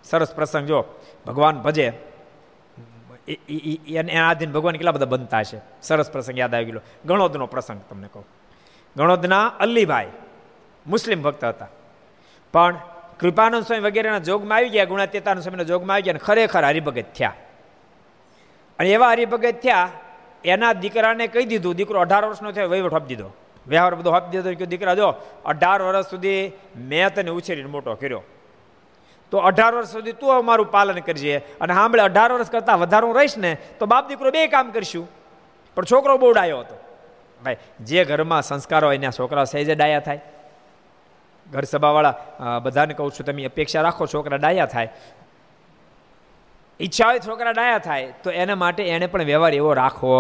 સરસ પ્રસંગ જો, ભગવાન ભજે. એને આધીન ભગવાન કેટલા બધા બનતા છે સરસ પ્રસંગ યાદ આવી ગયો ગણોદનો પ્રસંગ તમને કહું. ગણોદના અલ્લીભાઈ મુસ્લિમ ભક્ત હતા. પણ કૃપાનંદ સ્વામી વગેરેના જોગમાં આવી ગયા, ગુણાતીતાનંદ સ્વામીના જોગમાં આવી ગયા અને ખરેખર હરિભગત થયા. અને એવા હરિભગત થયા એના દીકરાને કહી દીધું, દીકરો અઢાર વર્ષનો થયો, વહીવટ આપી દીધો. વ્યવહાર બધો આપી દીધો કે દીકરા, જો, અઢાર વર્ષ સુધી મેં તને ઉછેરીને મોટો કર્યો. તો અઢાર વર્ષ સુધી તું અમારું પાલન કરજે અને સાંભળે, અઢાર વર્ષ કરતાં વધારે હું રહીશ ને, તો બાપ દીકરો બે કામ કરીશું. પણ છોકરો બહુ ડાયો હતો. ભાઈ, જે ઘરમાં સંસ્કાર હોય એના છોકરા સહેજે ડાયા થાય. ઘર સભાવાળા બધાને કહું છું, તમે અપેક્ષા રાખો, છોકરા ડાયા થાય. ઈચ્છા હોય છોકરા ડાયા થાય, તો એના માટે એણે પણ વ્યવહાર એવો રાખવો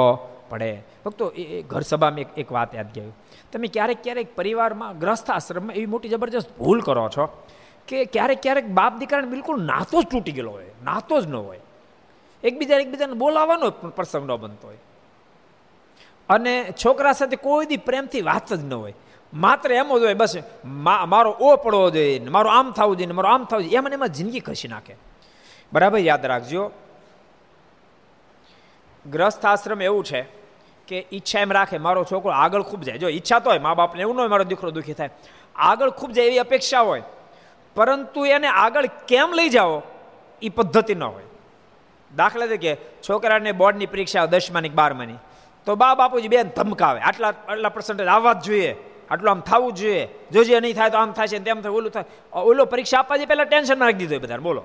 પડે. ફક્ત એ ઘર સભામાં એક એક વાત યાદ ગયું તમે ક્યારેક ક્યારેક પરિવારમાં ગ્રસ્થ આશ્રમમાં એવી મોટી જબરજસ્ત ભૂલ કરો છો કે ક્યારેક ક્યારેક બાપ દીકરાને બિલકુલ નાતો જ તૂટી ગયેલો હોય, નાતો જ ન હોય. એકબીજા એકબીજાને બોલાવવાનો પ્રસંગ ન બનતો હોય. અને છોકરા સાથે કોઈ દી પ્રેમથી વાત જ ન હોય. માત્ર એમ જ હોય, બસ મારો ઓ પડવો જોઈએ મારો આમ થવું જોઈએ મારો આમ થવું જોઈએ. એમ એમાં જિંદગી ખસી નાખે. બરાબર યાદ રાખજો. ગ્રસ્થ આશ્રમ એવું છે કે ઈચ્છા એમ રાખે, મારો છોકરો આગળ ખૂબ જાય. જો ઈચ્છા તો હોય મા બાપને એવું ન હોય, મારો દીકરો દુઃખી થાય. આગળ ખૂબ જાય એવી અપેક્ષા હોય, પરંતુ એને આગળ કેમ લઈ જાઓ, એ પદ્ધતિ ન હોય. દાખલા તરીકે, છોકરાને બોર્ડની પરીક્ષા દસમાની બારમાની. તો બા બાપુજી બેન ધમકાવે, આટલા આટલા પર્સન્ટેજ આવવા જ જોઈએ, આટલું આમ થવું જોઈએ. જોજે નહીં થાય તો આમ થાય છે તેમ થાય, ઓલું થાય. ઓલો પરીક્ષા આપવા જે પહેલાં ટેન્શન રાખી દીધું બધા બોલો.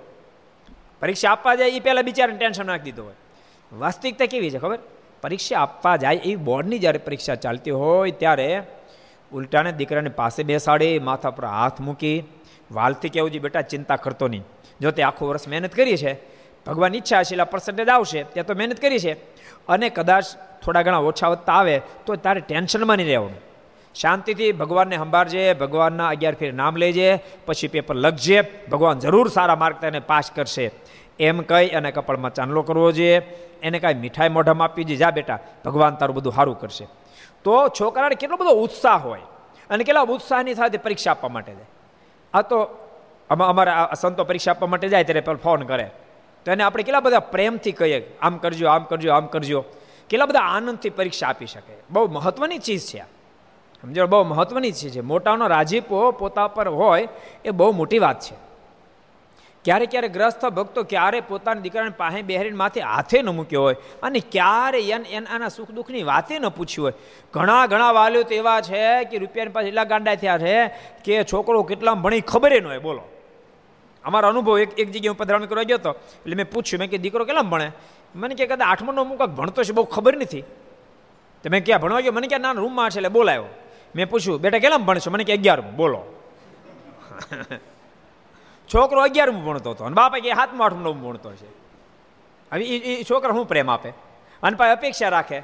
પરીક્ષા આપવા જાય એ પહેલાં બિચારાને ટેન્શન નાખી દીધું હોય. વાસ્તવિકતા કેવી છે ખબર? પરીક્ષા આપવા જાય એ બોર્ડની જ્યારે પરીક્ષા ચાલતી હોય ત્યારે ઉલટાને દીકરાને પાસે બેસાડી, માથા પર હાથ મૂકી, વાલથી કેવું જોઈએ બેટા, ચિંતા કરતો નહીં. જો તે આખું વર્ષ મહેનત કરી છે ભગવાન ઈચ્છા હશે એટલે પર્સન્ટેજ આવશે ત્યાં તો મહેનત કરી છે. અને કદાચ થોડા ઘણા ઓછા વધતા આવે, તો તારે ટેન્શનમાં નહીં રહેવાનું. શાંતિથી ભગવાનને સંભાળજે, ભગવાનના અગિયાર ફેર નામ લેજે, પછી પેપર લખજે, ભગવાન જરૂર સારા માર્ક તેને પાસ કરશે. એમ કહી અને કપાળમાં ચાંદલો કરવો જોઈએ. એને કાંઈ મીઠાઈ મોઢામાં આપી દે જા બેટા, ભગવાન તારું બધું સારું કરશે. તો છોકરાને કેટલો બધો ઉત્સાહ હોય અને કેટલા ઉત્સાહની સાથે પરીક્ષા આપવા માટે જાય. આ તો અમારા સંતો પરીક્ષા આપવા માટે જાય ત્યારે ફોન કરે. તો એને આપણે કેટલા બધા પ્રેમથી કહીએ, આમ કરજો આમ કરજો આમ કરજો. કેટલા બધા આનંદથી પરીક્ષા આપી શકે. બહુ મહત્વની ચીજ છે આ. સમજો બહુ મહત્વની છે જે મોટાનો રાજીપો પોતા પર હોય એ બહુ મોટી વાત છે. ક્યારે ક્યારે ગ્રસ્ત ભક્તો ક્યારે પોતાના દીકરાને પાસે બહેરીને માથે હાથે ન મૂક્યો હોય અને ક્યારે એન આના સુખ દુઃખની વાતે ન પૂછ્યું હોય. ઘણા ઘણા વાલીઓ તો એવા છે કે રૂપિયાની પાસે એટલા ગાંડા થયા છે કે છોકરો કેટલા ભણી ખબર ન હોય. બોલો. અમારો અનુભવ એક એક જગ્યાએ હું પધરામણી કરવા ગયો હતો એટલે મેં પૂછ્યું, મેં કે દીકરો કેટલા ભણે? મને કે કદાચ આઠમો કાંક ભણતો છે, બહુ ખબર નથી. તો મેં ક્યાં ભણવા ગયો? મને ક્યાં ના, રૂમમાં છે, એટલે બોલાયો. મેં પૂછ્યું બેટા કેટલા ભણશો મને કે અગિયારમું. બોલો. છોકરો અગિયારમું ભણતો હતો અને બાપા કે હાથમાં આઠમું નવમું ભણતો છે. હવે એ છોકરા શું પ્રેમ આપે? અને પાસે અપેક્ષા રાખે.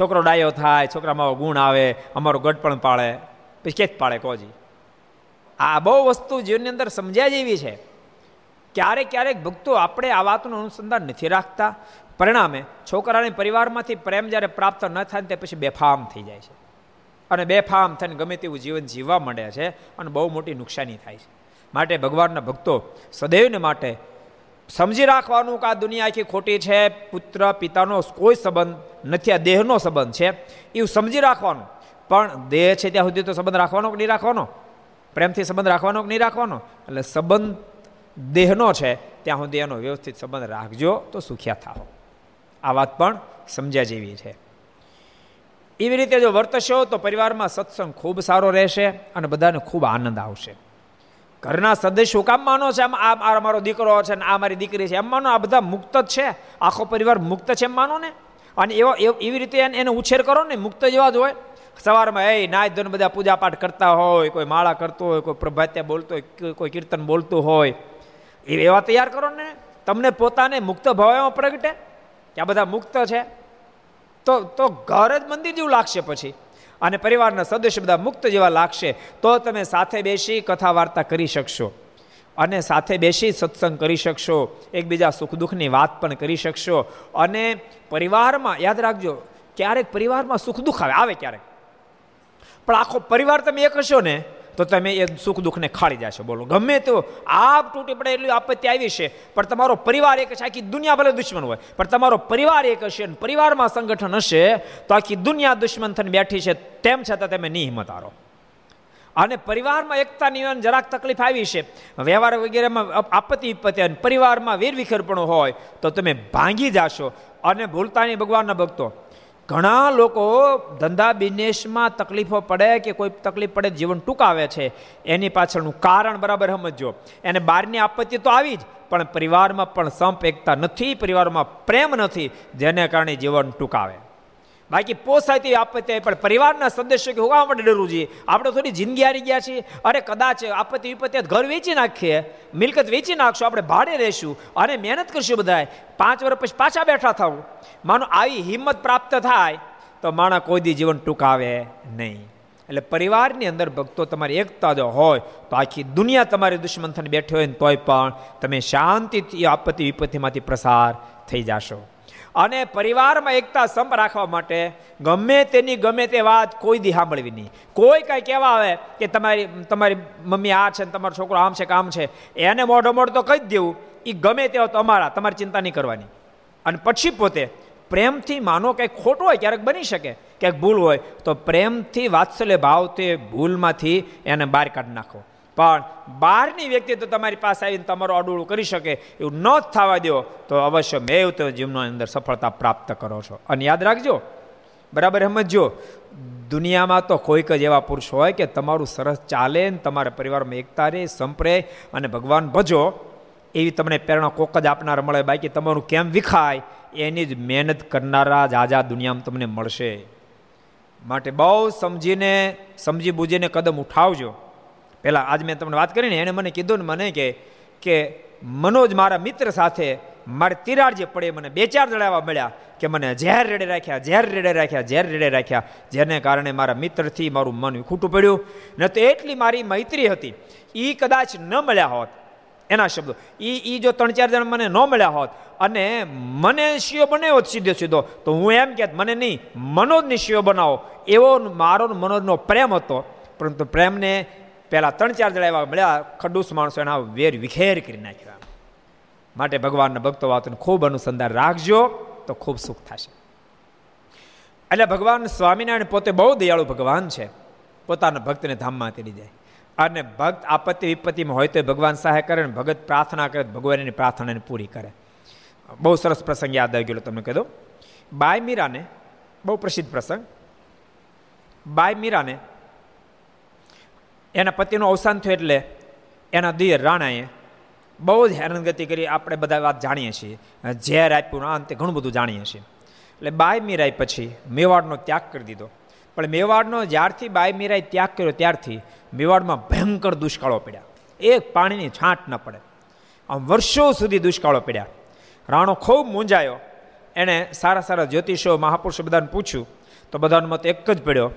છોકરો ડાયો થાય છોકરામાં ગુણ આવે અમારો ગઢ પણ પાળે. પછી કેચ પાળે કોજી. આ બહુ વસ્તુ જીવનની અંદર સમજ્યા જેવી છે. ક્યારેક ક્યારેક ભક્તો આપણે આ વાતનું અનુસંધાન નથી રાખતા. પરિણામે છોકરાને પરિવારમાંથી પ્રેમ જ્યારે પ્રાપ્ત ન થાય તે પછી બેફામ થઈ જાય છે. અને બેફામ થઈને ગમે તેવું જીવન જીવવા માંડે છે અને બહુ મોટી નુકસાની થાય છે. માટે ભગવાનના ભક્તો સદૈવને માટે સમજી રાખવાનું કે આ દુનિયા આખી ખોટી છે, પુત્ર, પિતાનો કોઈ સંબંધ નથી, આ દેહનો સંબંધ છે, એવું સમજી રાખવાનું. પણ દેહ છે ત્યાં સુધી તો સંબંધ રાખવાનો કે નહીં રાખવાનો? પ્રેમથી સંબંધ રાખવાનો કે નહીં રાખવાનો? એટલે સંબંધ દેહનો છે, ત્યાં સુધી એનો વ્યવસ્થિત સંબંધ રાખજો તો સુખ્યા થાઓ. આ વાત પણ સમજ્યા જેવી છે. એવી રીતે જો વર્તશો તો પરિવારમાં સત્સંગ ખૂબ સારો રહેશે અને બધાને ખૂબ આનંદ આવશે. ઘરના સદસ્યો કામ માનો છે? આમ આ મારો દીકરો છે ને આ મારી દીકરી છે. એમ માનો, આ બધા મુક્ત જ છે? આખો પરિવાર મુક્ત છે એમ માનો ને? અને એવો એવી રીતે એને ઉછેર કરો ને, મુક્ત જેવા જ હોય. સવારમાં એ નાય ધોને બધા પૂજા પાઠ કરતા હોય, કોઈ માળા કરતો હોય, કોઈ પ્રભાત્યા બોલતો હોય, કોઈ કીર્તન બોલતું હોય. એવા તૈયાર કરો ને. તમને પોતાને મુક્ત ભાવમાં પ્રગટે? કે આ બધા મુક્ત છે? તો તો ઘર જ મંદિર જેવું લાગશે પછી. અને પરિવારના સદસ્ય બધા મુક્ત જેવા લાગશે. તો તમે સાથે બેસી કથા વાર્તા કરી શકશો. અને સાથે બેસી સત્સંગ કરી શકશો. એકબીજા સુખ દુઃખની વાત પણ કરી શકશો. અને પરિવારમાં, યાદ રાખજો, ક્યારેક પરિવારમાં સુખ દુઃખ આવે આવે ક્યારેક. પણ આખો પરિવાર તમે એક હશો ને તો તમે એ સુખ દુઃખને ખાળી જશો. બોલો. ગમે તો આપ તૂટી પડે એટલી આપત્તિ આવી છે, પણ તમારો પરિવાર એક છે, આખી દુનિયા ભલે દુશ્મન હોય, પણ તમારો પરિવાર એક હશે અને પરિવારમાં સંગઠન હશે, તો આખી દુનિયા દુશ્મન થઈને બેઠી છે, તેમ છતાં તમે નહીં હિંમત હારો અને પરિવારમાં એકતાની જરાક તકલીફ આવી છે. વ્યવહાર વગેરેમાં આપત્તિ વિપત્તિ અને પરિવારમાં વેરવિખેરપણું હોય, તો તમે ભાંગી જાશો. અને ભૂલતાની ભગવાનના ભક્તો. ઘણા લોકો ધંધા બિઝનેસમાં તકલીફો પડે કે કોઈ તકલીફ પડે, જીવન ટૂંકાવે છે. એની પાછળનું કારણ બરાબર સમજો એને બહારની આપત્તિ તો આવી જ, પણ પરિવારમાં પણ સંપ એકતા નથી, પરિવારમાં પ્રેમ નથી, જેને કારણે જીવન ટૂંકાવે. બાકી પોસાય તેવી આપત્તિ આવી, પણ પરિવારના સદસ્યો કે હોવા માટે ડરવું જોઈએ આપણે થોડી જિંદગી હારી ગયા છીએ. અરે કદાચ આપત્તિ વિપત્તિ ઘર વેચી નાખીએ, મિલકત વેચી નાખશું, આપણે ભાડે રહેશું, અને મહેનત કરશું બધાય પાંચ વર્ષ પછી પાછા બેઠા થવું માનો આવી હિંમત પ્રાપ્ત થાય, તો માણા કોઈ દી જીવન ટૂંકાવે નહીં. એટલે પરિવારની અંદર ભક્તો તમારી એકતા જો હોય, તો આખી દુનિયા તમારી દુશ્મન થઈને બેઠી હોય ને તોય પણ તમે શાંતિથી આપત્તિ વિપત્તિમાંથી પ્રસાર થઈ જશો. અને પરિવારમાં એકતા સંપ રાખવા માટે ગમે તેની ગમે તે વાત કોઈ દી સાંભળવી નહીં. કોઈ કાંઈ કહેવા આવે કે તમારી તમારી મમ્મી આ છે તમારો છોકરો આમ છે કામ છે, એને મોઢો મોઢ તો કહી જ દેવું એ ગમે તેઓ તમારા તમારી ચિંતા નહીં કરવાની. અને પછી પોતે પ્રેમથી માનો કંઈક ખોટું હોય ક્યારેક બની શકે ક્યાંક ભૂલ હોય, તો પ્રેમથી વાત્સલ્ય ભાવથી ભૂલમાંથી એને બહાર કાઢી નાખો. પણ બહારની વ્યક્તિ તો તમારી પાસે આવીને તમારું અડોળું કરી શકે, એવું ન જ થવા દો, તો અવશ્ય મેં તો જીવનની અંદર સફળતા પ્રાપ્ત કરો છો. અને યાદ રાખજો, બરાબર સમજો દુનિયામાં તો કોઈક જ એવા પુરુષ હોય કે તમારું સરસ ચાલે ને તમારા પરિવારમાં એકતા રહે, સંપરે અને ભગવાન ભજો, એવી તમને પ્રેરણા કોક જ આપનાર મળે. બાકી તમારું કેમ વિખાય, એની જ મહેનત કરનારા જ આજા દુનિયામાં તમને મળશે. માટે બહુ સમજીને, સમજી બુજીને કદમ ઉઠાવજો. પહેલાં આજ મેં તમને વાત કરીને એણે મને કીધું ને મને કે કે મનોજ મારા મિત્ર સાથે મારે તિરાડ જે પડે મને બે ચાર જણાવા મળ્યા કે મને ઝેર રેડે રાખ્યા, ઝેર રેડે રાખ્યા, ઝેર રેડે રાખ્યા. જેને કારણે મારા મિત્રથી મારું મન ખૂટું પડ્યું. ન તો એટલી મારી મૈત્રી હતી. એ કદાચ ન મળ્યા હોત, એના શબ્દો. એ એ જો ત્રણ ચાર જણ મને ન મળ્યા હોત અને મને શિયો બનાવ્યો સીધો સીધો, તો હું એમ કે મને નહીં, મનોજની શિયો બનાવો. એવો મારો મનોજનો પ્રેમ હતો. પરંતુ પ્રેમને પહેલાં ત્રણ ચાર જણા એવા મળ્યા, ખડૂસ માણસો એના વેર વિખેર કરી નાખ્યા. માટે ભગવાનના ભક્તો વાતનું ખૂબ અનુસંધાન રાખજો, તો ખૂબ સુખ થશે. એટલે ભગવાન સ્વામિનારાયણ પોતે બહુ દયાળુ ભગવાન છે. પોતાના ભક્તને ધામમાં તેડી જાય અને ભક્ત આપત્તિ વિપત્તિમાં હોય તો ભગવાન સહાય કરે ને ભગત પ્રાર્થના કરે, ભગવાન એની પ્રાર્થનાને પૂરી કરે. બહુ સરસ પ્રસંગ યાદ આવી ગયો તમને કહી બાય મીરાને, બહુ પ્રસિદ્ધ પ્રસંગ. બાય મીરાને એના પતિનું અવસાન થયું એટલે એના દિયર રાણાએ બહુ જ હેરાનગતિ કરી. આપણે બધા વાત જાણીએ છીએ. ઝેર આપ્યું અંતે ઘણું બધું જાણીએ છીએ. એટલે બાય મીરાઈ પછી મેવાડનો ત્યાગ કરી દીધો. પણ મેવાડનો જ્યારથી બાય મીરાએ ત્યાગ કર્યો ત્યારથી મેવાડમાં ભયંકર દુષ્કાળો પડ્યા. એક પાણીની છાંટ ન પડે. આમ વર્ષો સુધી દુષ્કાળો પડ્યા. રાણો ખૂબ મૂંઝાયો. એણે સારા સારા જ્યોતિષો, મહાપુરુષો બધાને પૂછ્યું. તો બધાનો મત એક જ પડ્યો.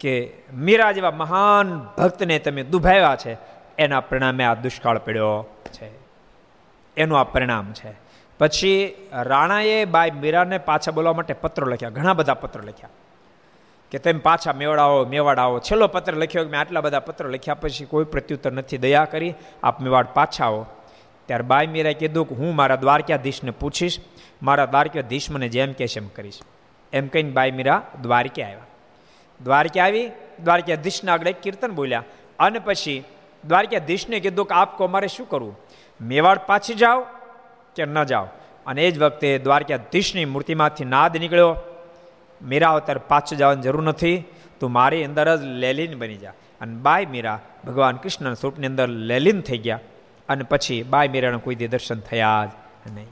કે મીરા જેવા મહાન ભક્તને તમે દુભાવ્યા છે, એના પરિણામે આ દુષ્કાળ પડ્યો છે. એનું આ પરિણામ છે. પછી રાણાએ બાઈ મીરાને પાછા બોલવા માટે પત્રો લખ્યા, ઘણા બધા પત્રો લખ્યા. કે તમે પાછા મેવાડાઓ મેવાડ છેલ્લો પત્ર લખ્યો કે મેં આટલા બધા પત્રો લખ્યા પછી કોઈ પ્રત્યુત્તર નથી, દયા કરી, આપ મેવાડ પાછા આવો. ત્યારે બાઈ મીરાએ કીધું કે હું મારા દ્વારકાધીશને પૂછીશ, મારા દ્વારકાધીશ મને જેમ કહેશે એમ કરીશ. એમ કહીને બાઈ મીરા દ્વારકે આવ્યા. દ્વારકે આવી, દ્વારકાધીશના આગળ કીર્તન બોલ્યા. અને પછી દ્વારકાધીશને કીધું કે આપકો અમારે શું કરવું? મેવાડ પાછી જાઓ કે ન જાઓ? અને એ જ વખતે દ્વારકાધીશની મૂર્તિમાંથી નાદ નીકળ્યો. મીરા અત્યારે પાછું જવાની જરૂર નથી, તું મારી અંદર જ લેલીન બની જા. અને બાય મીરા ભગવાન કૃષ્ણના સ્વરૂપની અંદર લેલીન થઈ ગયા. અને પછી બાય મીરાના કોઈ દર્શન થયા જ નહીં.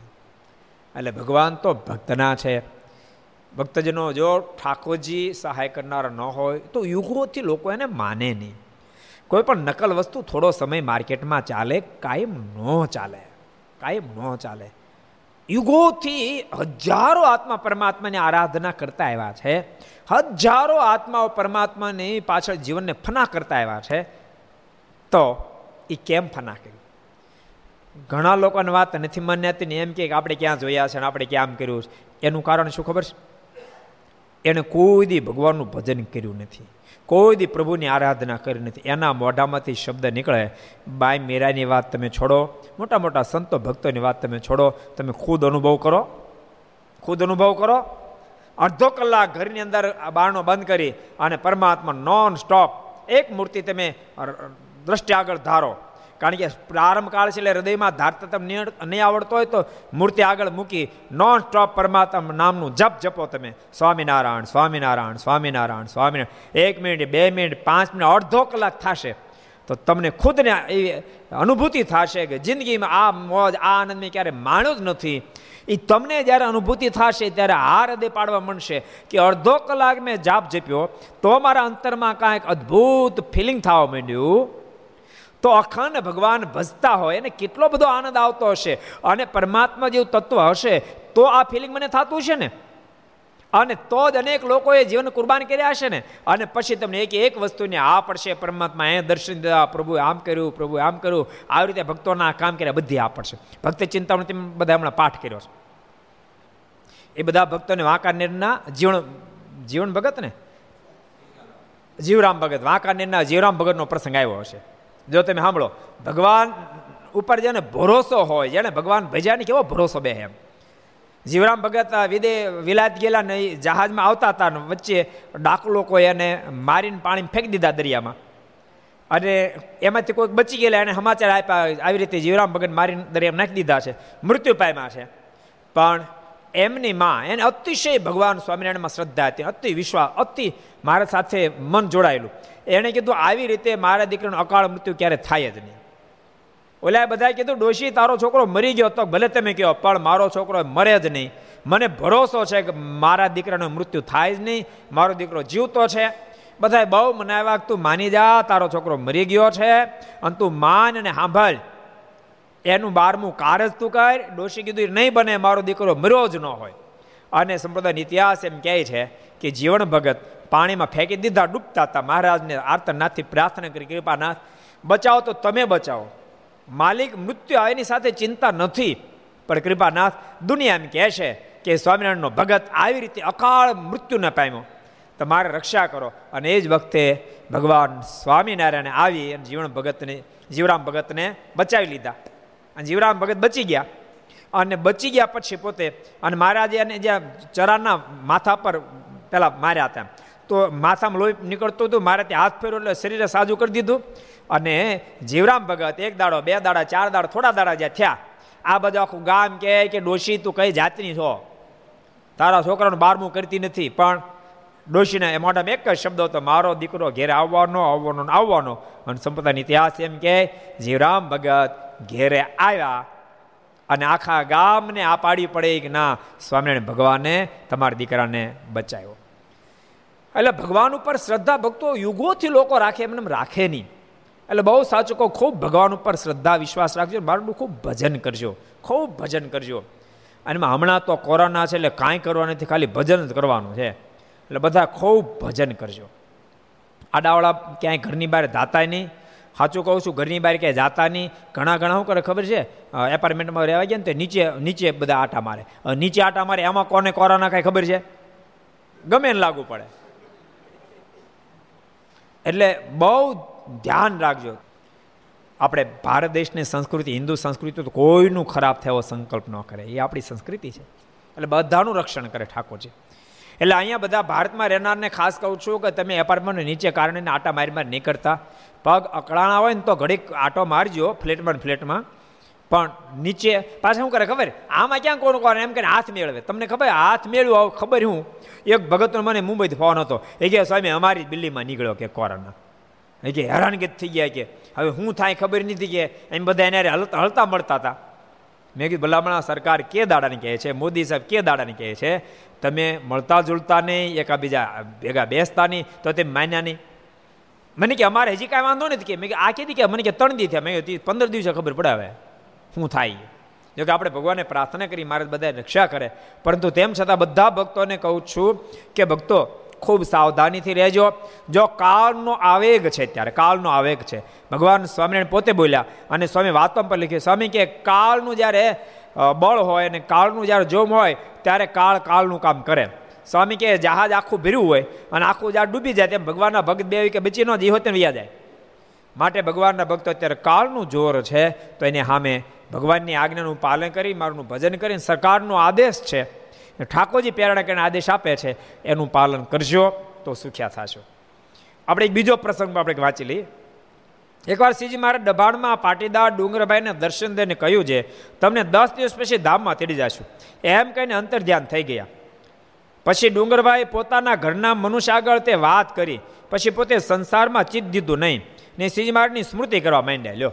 એટલે ભગવાન તો ભક્તના છે. ભક્તજનો જો ઠાકોરજી સહાય કરનારા ન હોય, તો યુગોથી લોકો એને માને નહીં. કોઈ પણ નકલ વસ્તુ થોડો સમય માર્કેટમાં ચાલે, કાયમ ન ચાલે, કાયમ ન ચાલે. યુગોથી હજારો આત્મા પરમાત્માની આરાધના કરતા આવ્યા છે, હજારો આત્માઓ પરમાત્માની પાછળ જીવનને ફના કરતા આવ્યા છે, તો એ કેમ ફના કર્યું? ઘણા લોકોને વાત નથી માન્યાતી ને એમ કે આપણે ક્યાં જોયા છે ને આપણે ક્યાં કર્યું છે? એનું કારણ શું ખબર છે? એને કોઈ દી ભગવાનનું ભજન કર્યું નથી કોઈ દી પ્રભુની આરાધના કરી નથી. એના મોઢામાંથી શબ્દ નીકળે બાય મીરાની વાત તમે છોડો, મોટા મોટા સંતો ભક્તોની વાત તમે છોડો, તમે ખુદ અનુભવ કરો, ખુદ અનુભવ કરો. અડધો કલાક ઘરની અંદર બારણો બંધ કરી અને પરમાત્મા નોન સ્ટોપ, એક મૂર્તિ તમે દ્રષ્ટિ આગળ ધારો. કારણ કે પ્રારંભ કાળ છે એટલે હૃદયમાં ધારતા તમને નહીં આવડતો હોય તો મૂર્તિ આગળ મૂકી નોન સ્ટોપ પરમાત્મા નામનું જપ જપો તમે. સ્વામિનારાયણ સ્વામિનારાયણ સ્વામિનારાયણ સ્વામિનારાયણ. એક મિનિટ, બે મિનિટ, પાંચ મિનિટ, અડધો કલાક થશે. તો તમને ખુદને એવી અનુભૂતિ થશે કે જિંદગીમાં આ મોજ, આ આનંદ મેં ક્યારે માણ્યો જ નથી. એ તમને જ્યારે અનુભૂતિ થશે ત્યારે આ હૃદય પાડવા મળશે કે અડધો કલાક મેં જાપ જપ્યો, તો મારા અંતરમાં કાંઈક અદ્ભુત ફિલિંગ થવા માંડ્યું. તો અખંડ ભગવાન ભજતા હોય એને કેટલો બધો આનંદ આવતો હશે અને પરમાત્મા જેવું તત્વ હશે, તો આ ફિલિંગ મને થતું છે ને? અને તો જ અનેક લોકોએ જીવન કુરબાન કર્યા હશે ને? અને પછી તમને એક એક વસ્તુને, આ પડશે પરમાત્મા એ દર્શન દીધા પ્રભુ આમ કર્યું, પ્રભુ આમ કર્યું, આવી રીતે ભક્તોના કામ કર્યા, બધી આ પડશે. ભક્ત ચિંતામણી બધા હમણાં પાઠ કર્યો છે. એ બધા ભક્તોને વાંકાનેરના જીવન જીવન ભગત ને? જીવરામ ભગત, વાંકાનેરના જીવરામ ભગતનો પ્રસંગ આવ્યો હશે. જો તમે સાંભળો, ભગવાન ઉપર જેને ભરોસો હોય, જેને ભગવાન ભજ્યાની કેવો ભરોસો બે એમ. જીવરામ ભગત વિદે વિલાત ગયેલા ને જહાજમાં આવતા હતા ને વચ્ચે ડાકુ લોકોએ એને મારીને પાણી ફેંકી દીધા દરિયામાં. અને એમાંથી કોઈક બચી ગયેલા એને સમાચાર આપ્યા, આવી રીતે જીવરામ ભગત મારીને દરિયામાં નાખી દીધા છે. મૃત્યુ પામ્યા છે. પણ એમની માં. એને અતિશય ભગવાન સ્વામિનારાયણમાં શ્રદ્ધા હતી. અતિ વિશ્વાસ અતિ મારા સાથે મન જોડાયેલું. એણે કીધું, આવી રીતે મારા દીકરાનું અકાળ મૃત્યુ ક્યારે થાય જ નહીં. ઓલા બધા કીધું, ડોશી, તારો છોકરો મરી ગયો તો ભલે તમે કહો, પણ મારો છોકરો મરે જ નહીં. મને ભરોસો છે કે મારા દીકરાનું મૃત્યુ થાય જ નહીં. મારો દીકરો જીવતો છે. બધાએ બહુ મનાવ્યા તું માની જા, તારો છોકરો મરી ગયો છે. અને તું માન અને સાંભળ. એનું બારમું કાર જ તું કર. ડોશી કીધું નહીં બને, મારો દીકરો મર્યો જ ન હોય. અને સંપ્રદાયનો ઇતિહાસ એમ કહે છે કે જીવન ભગત પાણીમાં ફેંકી દીધા, ડૂબતા હતા. મહારાજને આર્તનાથથી પ્રાર્થના કરી, કૃપાનાથ, બચાવો તો તમે બચાવો. માલિક મૃત્યુ એની સાથે ચિંતા નથી. પણ કૃપાનાથ, દુનિયા એમ કહે છે કે સ્વામિનારાયણનો ભગત આવી રીતે અકાળ મૃત્યુને પામ્યો. તમારે રક્ષા કરો. અને એ જ વખતે ભગવાન સ્વામિનારાયણે આવી અને જીવન ભગતને, જીવરામ ભગતને બચાવી લીધા. અને જીવરામ ભગત બચી ગયા. અને બચી ગયા પછી પોતે અને મહારાજે એને જ્યાં ચરાના માથા પર પેલા માર્યા હતા. તો માથામાં લોહી નીકળતું હતું, મારે ત્યાં હાથ ફેર્યો એટલે શરીરે સાજુ કરી દીધું. અને જીવરામ ભગત એક દાડો, બે દાડા, ચાર દાડા, થોડા દાડા જ્યાં થયા. આ બધું આખું ગામ કહે કે ડોશી, તું કઈ જાતની છો? તારા છોકરાનું બારમું કરતી નથી. પણ ડોશીને એ મોઢામાં એક જ શબ્દ હતો, મારો દીકરો ઘેરે આવવાનો આવવાનો આવવાનો. અને સંપદાનો ઇતિહાસ એમ કે જીવરામ ભગત ઘેરે આવ્યા અને આખા ગામને આ પાડી પડે કે ના, સ્વામિનારાયણ ભગવાને તમારા દીકરાને બચાવ્યો. એટલે ભગવાન ઉપર શ્રદ્ધા ભક્તો યુગોથી લોકો રાખે, એમને રાખે નહીં. એટલે બહુ સાચું કહો, ખૂબ ભગવાન ઉપર શ્રદ્ધા, વિશ્વાસ રાખજો મારું ખૂબ ભજન કરજો, ખૂબ ભજન કરજો. અને હમણાં તો કોરોના છે એટલે કાંઈ કરવા નથી, ખાલી ભજન જ કરવાનું છે. એટલે બધા ખૂબ ભજન કરજો. આડાવાળા ક્યાંય ઘરની બહાર જાતાય નહીં સાચું કહું છું, ઘરની બહાર ક્યાંય જાતા નહીં. ઘણા ઘણા શું કરે ખબર છે? એપાર્ટમેન્ટમાં રહેવા ગયા ને તો નીચે નીચે બધા આટા મારે. નીચે આટા મારે, એમાં કોને કોરોના કાંઈ ખબર છે? ગમે ને લાગુ પડે. એટલે બહુ ધ્યાન રાખજો. આપણે ભારત દેશની સંસ્કૃતિ, હિન્દુ સંસ્કૃતિ તો કોઈનું ખરાબ થયો સંકલ્પ ન કરે. એ આપણી સંસ્કૃતિ છે. એટલે બધાનું રક્ષણ કરે ઠાકોરજી એટલે અહીંયા બધા ભારતમાં રહેનારને ખાસ કહું છું કે તમે એપાર્ટમેન્ટ નીચે કારણે આટા મારી મારી નહીં કરતા. પગ અકળાણા હોય ને તો ઘડીક આટો મારજો, ફ્લેટમાં ફ્લેટમાં. પણ નીચે, પાછા શું કરે ખબર? આમાં ક્યાં કોણ કોણ? એમ કરીને હાથ મેળવે. તમને ખબર? હાથ મેળવ્યો ખબર હું? એક ભગતનો મને મુંબઈથી ફોન હતો. એ કે સ્વામી, અમારી દિલ્હીમાં નીકળ્યો કે કોરોના એ કે હેરાનગત થઈ ગયા કે. હવે હું થાય ખબર નથી કે એમ બધા એને હલતા મળતા હતા. મેં કીધું, ભલામણા સરકાર કે દાડાને કહે છે? મોદી સાહેબ કે દાડાને કહે છે? તમે મળતા જુલતા નહીં, એકાબીજા ભેગા બેસતા નહીં, તો તે માન્યા નહીં. મને કે અમારે હજી કાંઈ વાંધો નથી કે. મેં આ કીધી કે? મને કે ત્રણ દી થયા. મેં પંદર દિવસે ખબર પડાવે શું થાય. જો કે આપણે ભગવાનને પ્રાર્થના કરી મારે બધા રક્ષા કરે. પરંતુ તેમ છતાં બધા ભક્તોને કહું છું કે, ભક્તો, ખૂબ સાવધાનીથી રહેજો. જો કાળનો આવેગ છે ત્યારે, કાળનો આવેગ છે. ભગવાન સ્વામિનારાયણ પોતે બોલ્યા અને સ્વામી વાતો પર લખ્યું, સ્વામી, કે કાળનું જ્યારે બળ હોય અને કાળનું જ્યારે જોમ હોય, ત્યારે કાળ કાળનું કામ કરે. સ્વામી કે જહાજ આખું ભીર્યું હોય અને આખું જહાજ ડૂબી જાય તેમ ભગવાનના ભક્ત બે કે બચી ન જીવો તે વ્યા જાય. માટે ભગવાનના ભક્તો અત્યારે કાળનું જોર છે, તો એને સામે ભગવાનની આજ્ઞાનું પાલન કરી, મારું ભજન કરીને સરકારનો આદેશ છે ઠાકોરજી પ્રેરણા કરીને આદેશ આપે છે, એનું પાલન કરજો, તો સુખ્યા થશો. આપણે એક બીજો પ્રસંગ આપણે વાંચી લઈએ. એકવાર શ્રીજી મારા દબાણમાં પાટીદાર ડુંગરભાઈને દર્શન દઈને કહ્યું છે, તમને દસ દિવસ પછી ધામમાં તેડી જશું. એમ કહીને અંતર ધ્યાન થઈ ગયા. પછી ડુંગરભાઈ પોતાના ઘરના મનુષ્ય આગળ તે વાત કરી. પછી પોતે સંસારમાં ચિત દીધું નહીં ને શ્રીજી મહારાજની સ્મૃતિ કરવા માંડ્યા, લ્યો.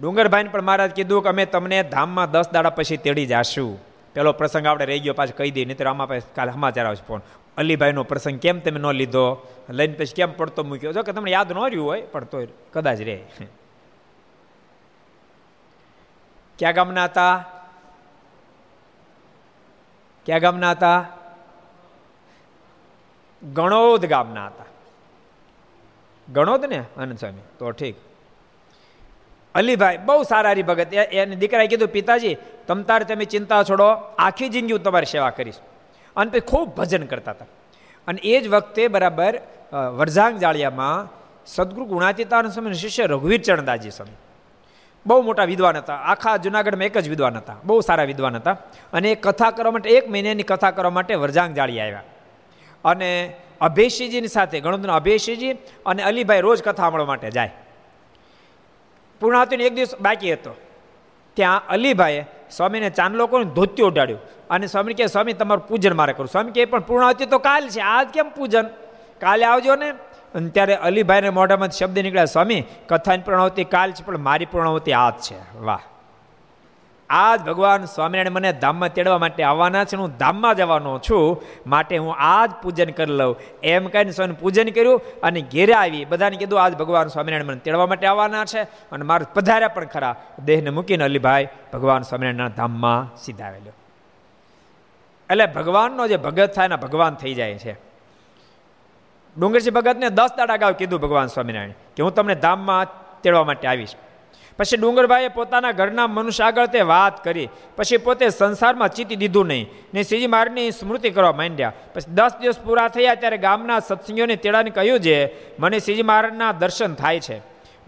ડુંગરભાઈને પણ મહારાજ કીધું કે અમે તમને ધામમાં દસ દાડા પછી તેડી જાશું. પેલો પ્રસંગ આપણે રહી ગયો, પાછું કહી દઈએ નહીં તો આમાં પાસે કાલે સમાચાર આવશે ફોન. અલીભાઈનો પ્રસંગ કેમ તમે ન લીધો? લઈને પછી કેમ પડતો મૂક્યો? જો કે તમને યાદ ન રહ્યું હોય, પણ તો કદાચ રે ક્યાં ગામના હતા? ક્યાં ગામના હતા? ગણોદ ગામના હતા. ગણોદ ને? આનંદ સ્વામી. તો ઠીક. અલીભાઈ, બહુ સારા હરિભગત. એને દીકરાએ કીધું, પિતાજી, તમ તારે તમે ચિંતા છોડો. આખી જિંદગી હું તમારી સેવા કરીશ. અને પછી ખૂબ ભજન કરતા હતા. અને એ જ વખતે બરાબર વરજાંગ જાળિયામાં સદગુરુ ગુણાતીતાન સ્વામી શિષ્ય રઘુવીર ચરણદાસજી સ્વામી બહુ મોટા વિદ્વાન હતા. આખા જુનાગઢમાં એક જ વિદ્વાન હતા. બહુ સારા વિદ્વાન હતા. અને એ કથા કરવા માટે, એક મહિનાની કથા કરવા માટે વરજાંગ જાળી આવ્યા. અને અભયસિંહજીની સાથે, ગણોદના અભયસિંહજી અને અલીભાઈ રોજ કથા સાંભળવા માટે જાય. પૂર્ણાહતીનો એક દિવસ બાકી હતો. ત્યાં અલીભાઈએ સ્વામીને ચાંદલો કોને ધોત્યો ઉડાડ્યું. અને સ્વામી કહે, સ્વામી, તમારું પૂજન મારે કરું સ્વામી કહે, પણ પૂર્ણાહતી તો કાલ છે. આજ કેમ પૂજન? કાલે આવજો ને. અને ત્યારે અલીભાઈને મોઢામાં શબ્દ નીકળ્યા, સ્વામી, કથાની પ્રણવતી કાલ છે, પણ મારી પૂર્ણાવતી આજ છે. વાહ. આજ ભગવાન સ્વામિનારાયણ મને ધામમાં તેડવા માટે આવવાના છે હું ધામમાં જવાનો છું. માટે હું આજ પૂજન કરી લઉં. એમ કહીને સ્વામી પૂજન કર્યું અને ઘેરે આવી. બધાને કીધું, આજ ભગવાન સ્વામિનારાયણ મને તેડવા માટે આવવાના છે, અને મારે પધાર્યા પણ ખરા. દેહને મૂકીને અલીભાઈ ભગવાન સ્વામિનારાયણના ધામમાં સીધા આવેલો. એટલે ભગવાનનો જે ભગત થાય ને ભગવાન થઈ જાય છે. ડુંગરજી ભગતને દસ દાડા ગાવ કીધું ભગવાન સ્વામિનારાયણ કે હું તમને ધામમાં તેડવા માટે આવીશ. પછી ડુંગરભાઈએ પોતાના ઘરના મનુષ્ય આગળ તે વાત કરી. પછી પોતે સંસારમાં ચીતી દીધું નહીં. ને શ્રીજી મહારાજની સ્મૃતિ કરવા માંડ્યા. પછી દસ દિવસ પૂરા થયા ત્યારે ગામના સત્સંગીઓને તેડાને કહ્યું છે, મને શ્રીજી મહારાજના દર્શન થાય છે.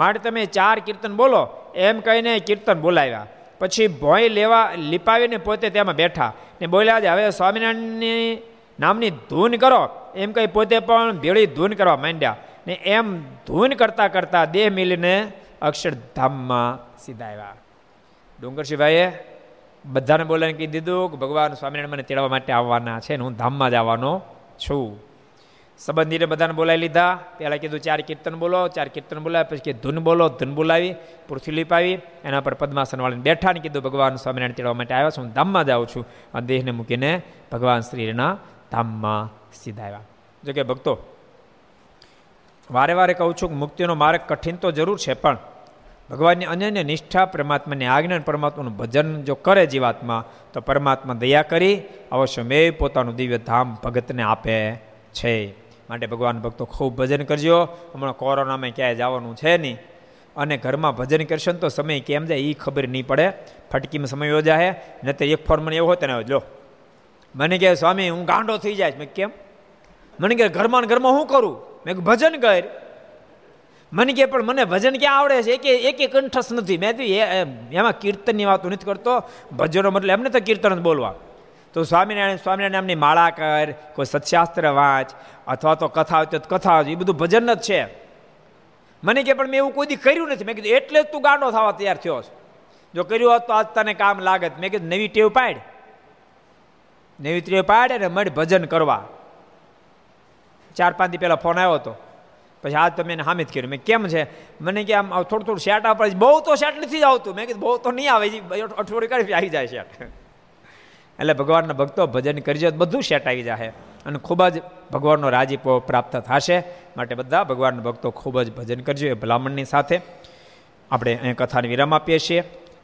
માટે તમે ચાર કીર્તન બોલો. એમ કહીને કીર્તન બોલાવ્યા. પછી ભોંય લેવા લીપાવીને પોતે તેમાં બેઠા. ને બોલ્યા છે, હવે સ્વામિનારાયણની નામની ધૂન કરો. એમ કહી પોતે પણ ભેળી ધૂન કરવા માંડ્યા. ને એમ ધૂન કરતાં કરતાં દેહ મિલીને અક્ષરધામમાં સીધા આવ્યા ડુંગરસિંહભાઈએ બધાને બોલાવીને કહી દીધું કે ભગવાન સ્વામિનારાયણ મને તેડવા માટે આવવાના છે ને હું ધામમાં જ આવવાનો છું. સંબંધીને બધાને બોલાવી લીધા. પહેલાં કીધું ચાર કીર્તન બોલો, ચાર કીર્તન બોલાવ્યા. પછી કે ધૂન બોલો, ધૂન બોલાવી, પૃથ્વી લીપાવી, એના પર પદ્માસન વાળીને બેઠા ને કીધું ભગવાન સ્વામિનારાયણ તેડવા માટે આવ્યા છું, હું ધામમાં જાઉં છું. અને દેહને મૂકીને ભગવાન શ્રીના ધામમાં સીધા આવ્યા જોકે ભક્તો, વારે વારે કહું છું કે મુક્તિનો માર્ગ કઠિન તો જરૂર છે, પણ ભગવાનની અનન્ય નિષ્ઠા, પરમાત્માની આજ્ઞા પરમાત્માનું ભજન જો કરે જીવાત્મા, તો પરમાત્મા દયા કરી અવશ્ય મેં પોતાનું દિવ્ય ધામ ભગતને આપે છે. માટે ભગવાન ભક્તો ખૂબ ભજન કરજો. હમણાં કોરોનામાં ક્યાંય જવાનું છે નહીં. અને ઘરમાં ભજન કરશો ને તો સમય કેમ જાય એ ખબર નહીં પડે. ફટકીમાં સમય યોજાય. નહીં તો એક ફોર્મ એવો હોય તેને લો. મને કહે, સ્વામી, હું ગાંડો થઈ જાય મેં કેમ? મને કહે, ઘરમાં ઘરમાં શું કરું? મેં ભજન કર. મને કહે, પણ મને ભજન ક્યાં આવડે છે? એક એક કંઠસ નથી. મેં તો એમાં કીર્તનની વાત નથી કરતો. ભજનો મતલબ એમને તો કીર્તન જ બોલવા. તો સ્વામિનારાયણ સ્વામિનારાયણ એમની માળા કર, કોઈ સત્શાસ્ત્ર વાંચ, અથવા તો કથા તો કથા એ બધું ભજન જ છે. મને કે પણ મેં એવું કોઈ કર્યું નથી. મેં કીધું, એટલે જ તું ગાંડો થવા તૈયાર થયો છે. જો કર્યું હોત તો આજ તને કામ લાગત. મેં કીધું, નવી ટેવ પાડ. નવી પાડે ને મળી ભજન કરવા. ચાર પાંચ દી પહેલાં ફોન આવ્યો હતો. પછી આજ તમે એને હામિત કર્યું. મેં કેમ છે? મને કે આમ થોડું થોડું શેટ આપે બહુ તો શેટ નથી આવતું. મેં કીધું બહુ તો નહીં આવે. અઠવાડિયું કાઢી આવી જાય શેટ. એટલે ભગવાનના ભક્તો ભજન કરજો બધું શેટ આવી જાય અને ખૂબ જ ભગવાનનો રાજીપો પ્રાપ્ત થશે. માટે બધા ભગવાનના ભક્તો ખૂબ જ ભજન કરજો. એ ભલામણની સાથે આપણે અહીં કથાને વિરામ આપીએ છીએ.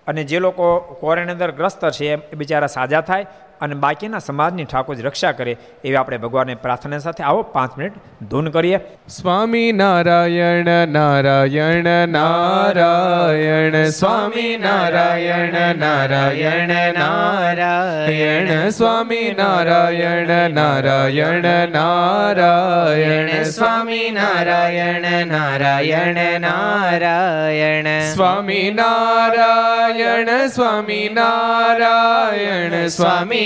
અને જે લોકો કોરોના અંદર ગ્રસ્ત છે, એ બિચારા સાજા થાય. અને બાકીના સમાજની ઠાકોર રક્ષા કરે એવી આપણે ભગવાનને પ્રાર્થના સાથે આવો પાંચ મિનિટ ધૂન કરીએ. સ્વામી નારાયણ નારાયણ નારાયણ સ્વામી નારાયણ નારાયણ નારાયણ સ્વામી નારાયણ નારાયણ નારાયણ સ્વામી નારાયણ નારાયણ નારાયણ. સ્વામી નારાયણ સ્વામી નારાયણ સ્વામી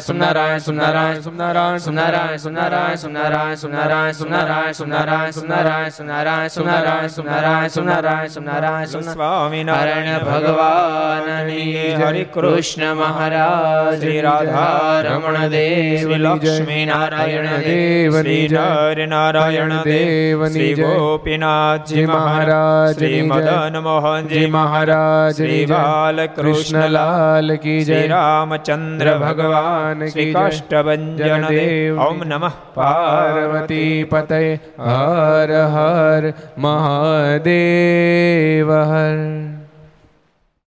સોમનારાયણ સોમનારાયણ સોમનારાયણ સોમનારાયણ સોમનારાયણ સોમનારાયણ સોમનારાયણ સોમનારાયણ સોમનારાયણ સોમનારાયણ સોમનારાયણ સોમનારાયણ સોમનારાયણ સોમનારાયણ સોમનારાયણ સોમનારાયણ સ્વામિનારાયણ ભગવાનની હરિ કૃષ્ણ મહારાજ શ્રી રાધા રમણ દેવ લક્ષ્મી નારાયણ દેવ શ્રી નર નારાયણ દેવ શ્રી ગોપીનાથજી મહારાજ શ્રી મદન મોહનજી મહારાજ શ્રી બાલકૃષ્ણલાલ કી જય રામચંદ્ર ભગવાન ભગવાન શ્રી કાષ્ટભન દેવ ઓમ નમઃ પાર્વતી પતય હર હર મહાદેવ હર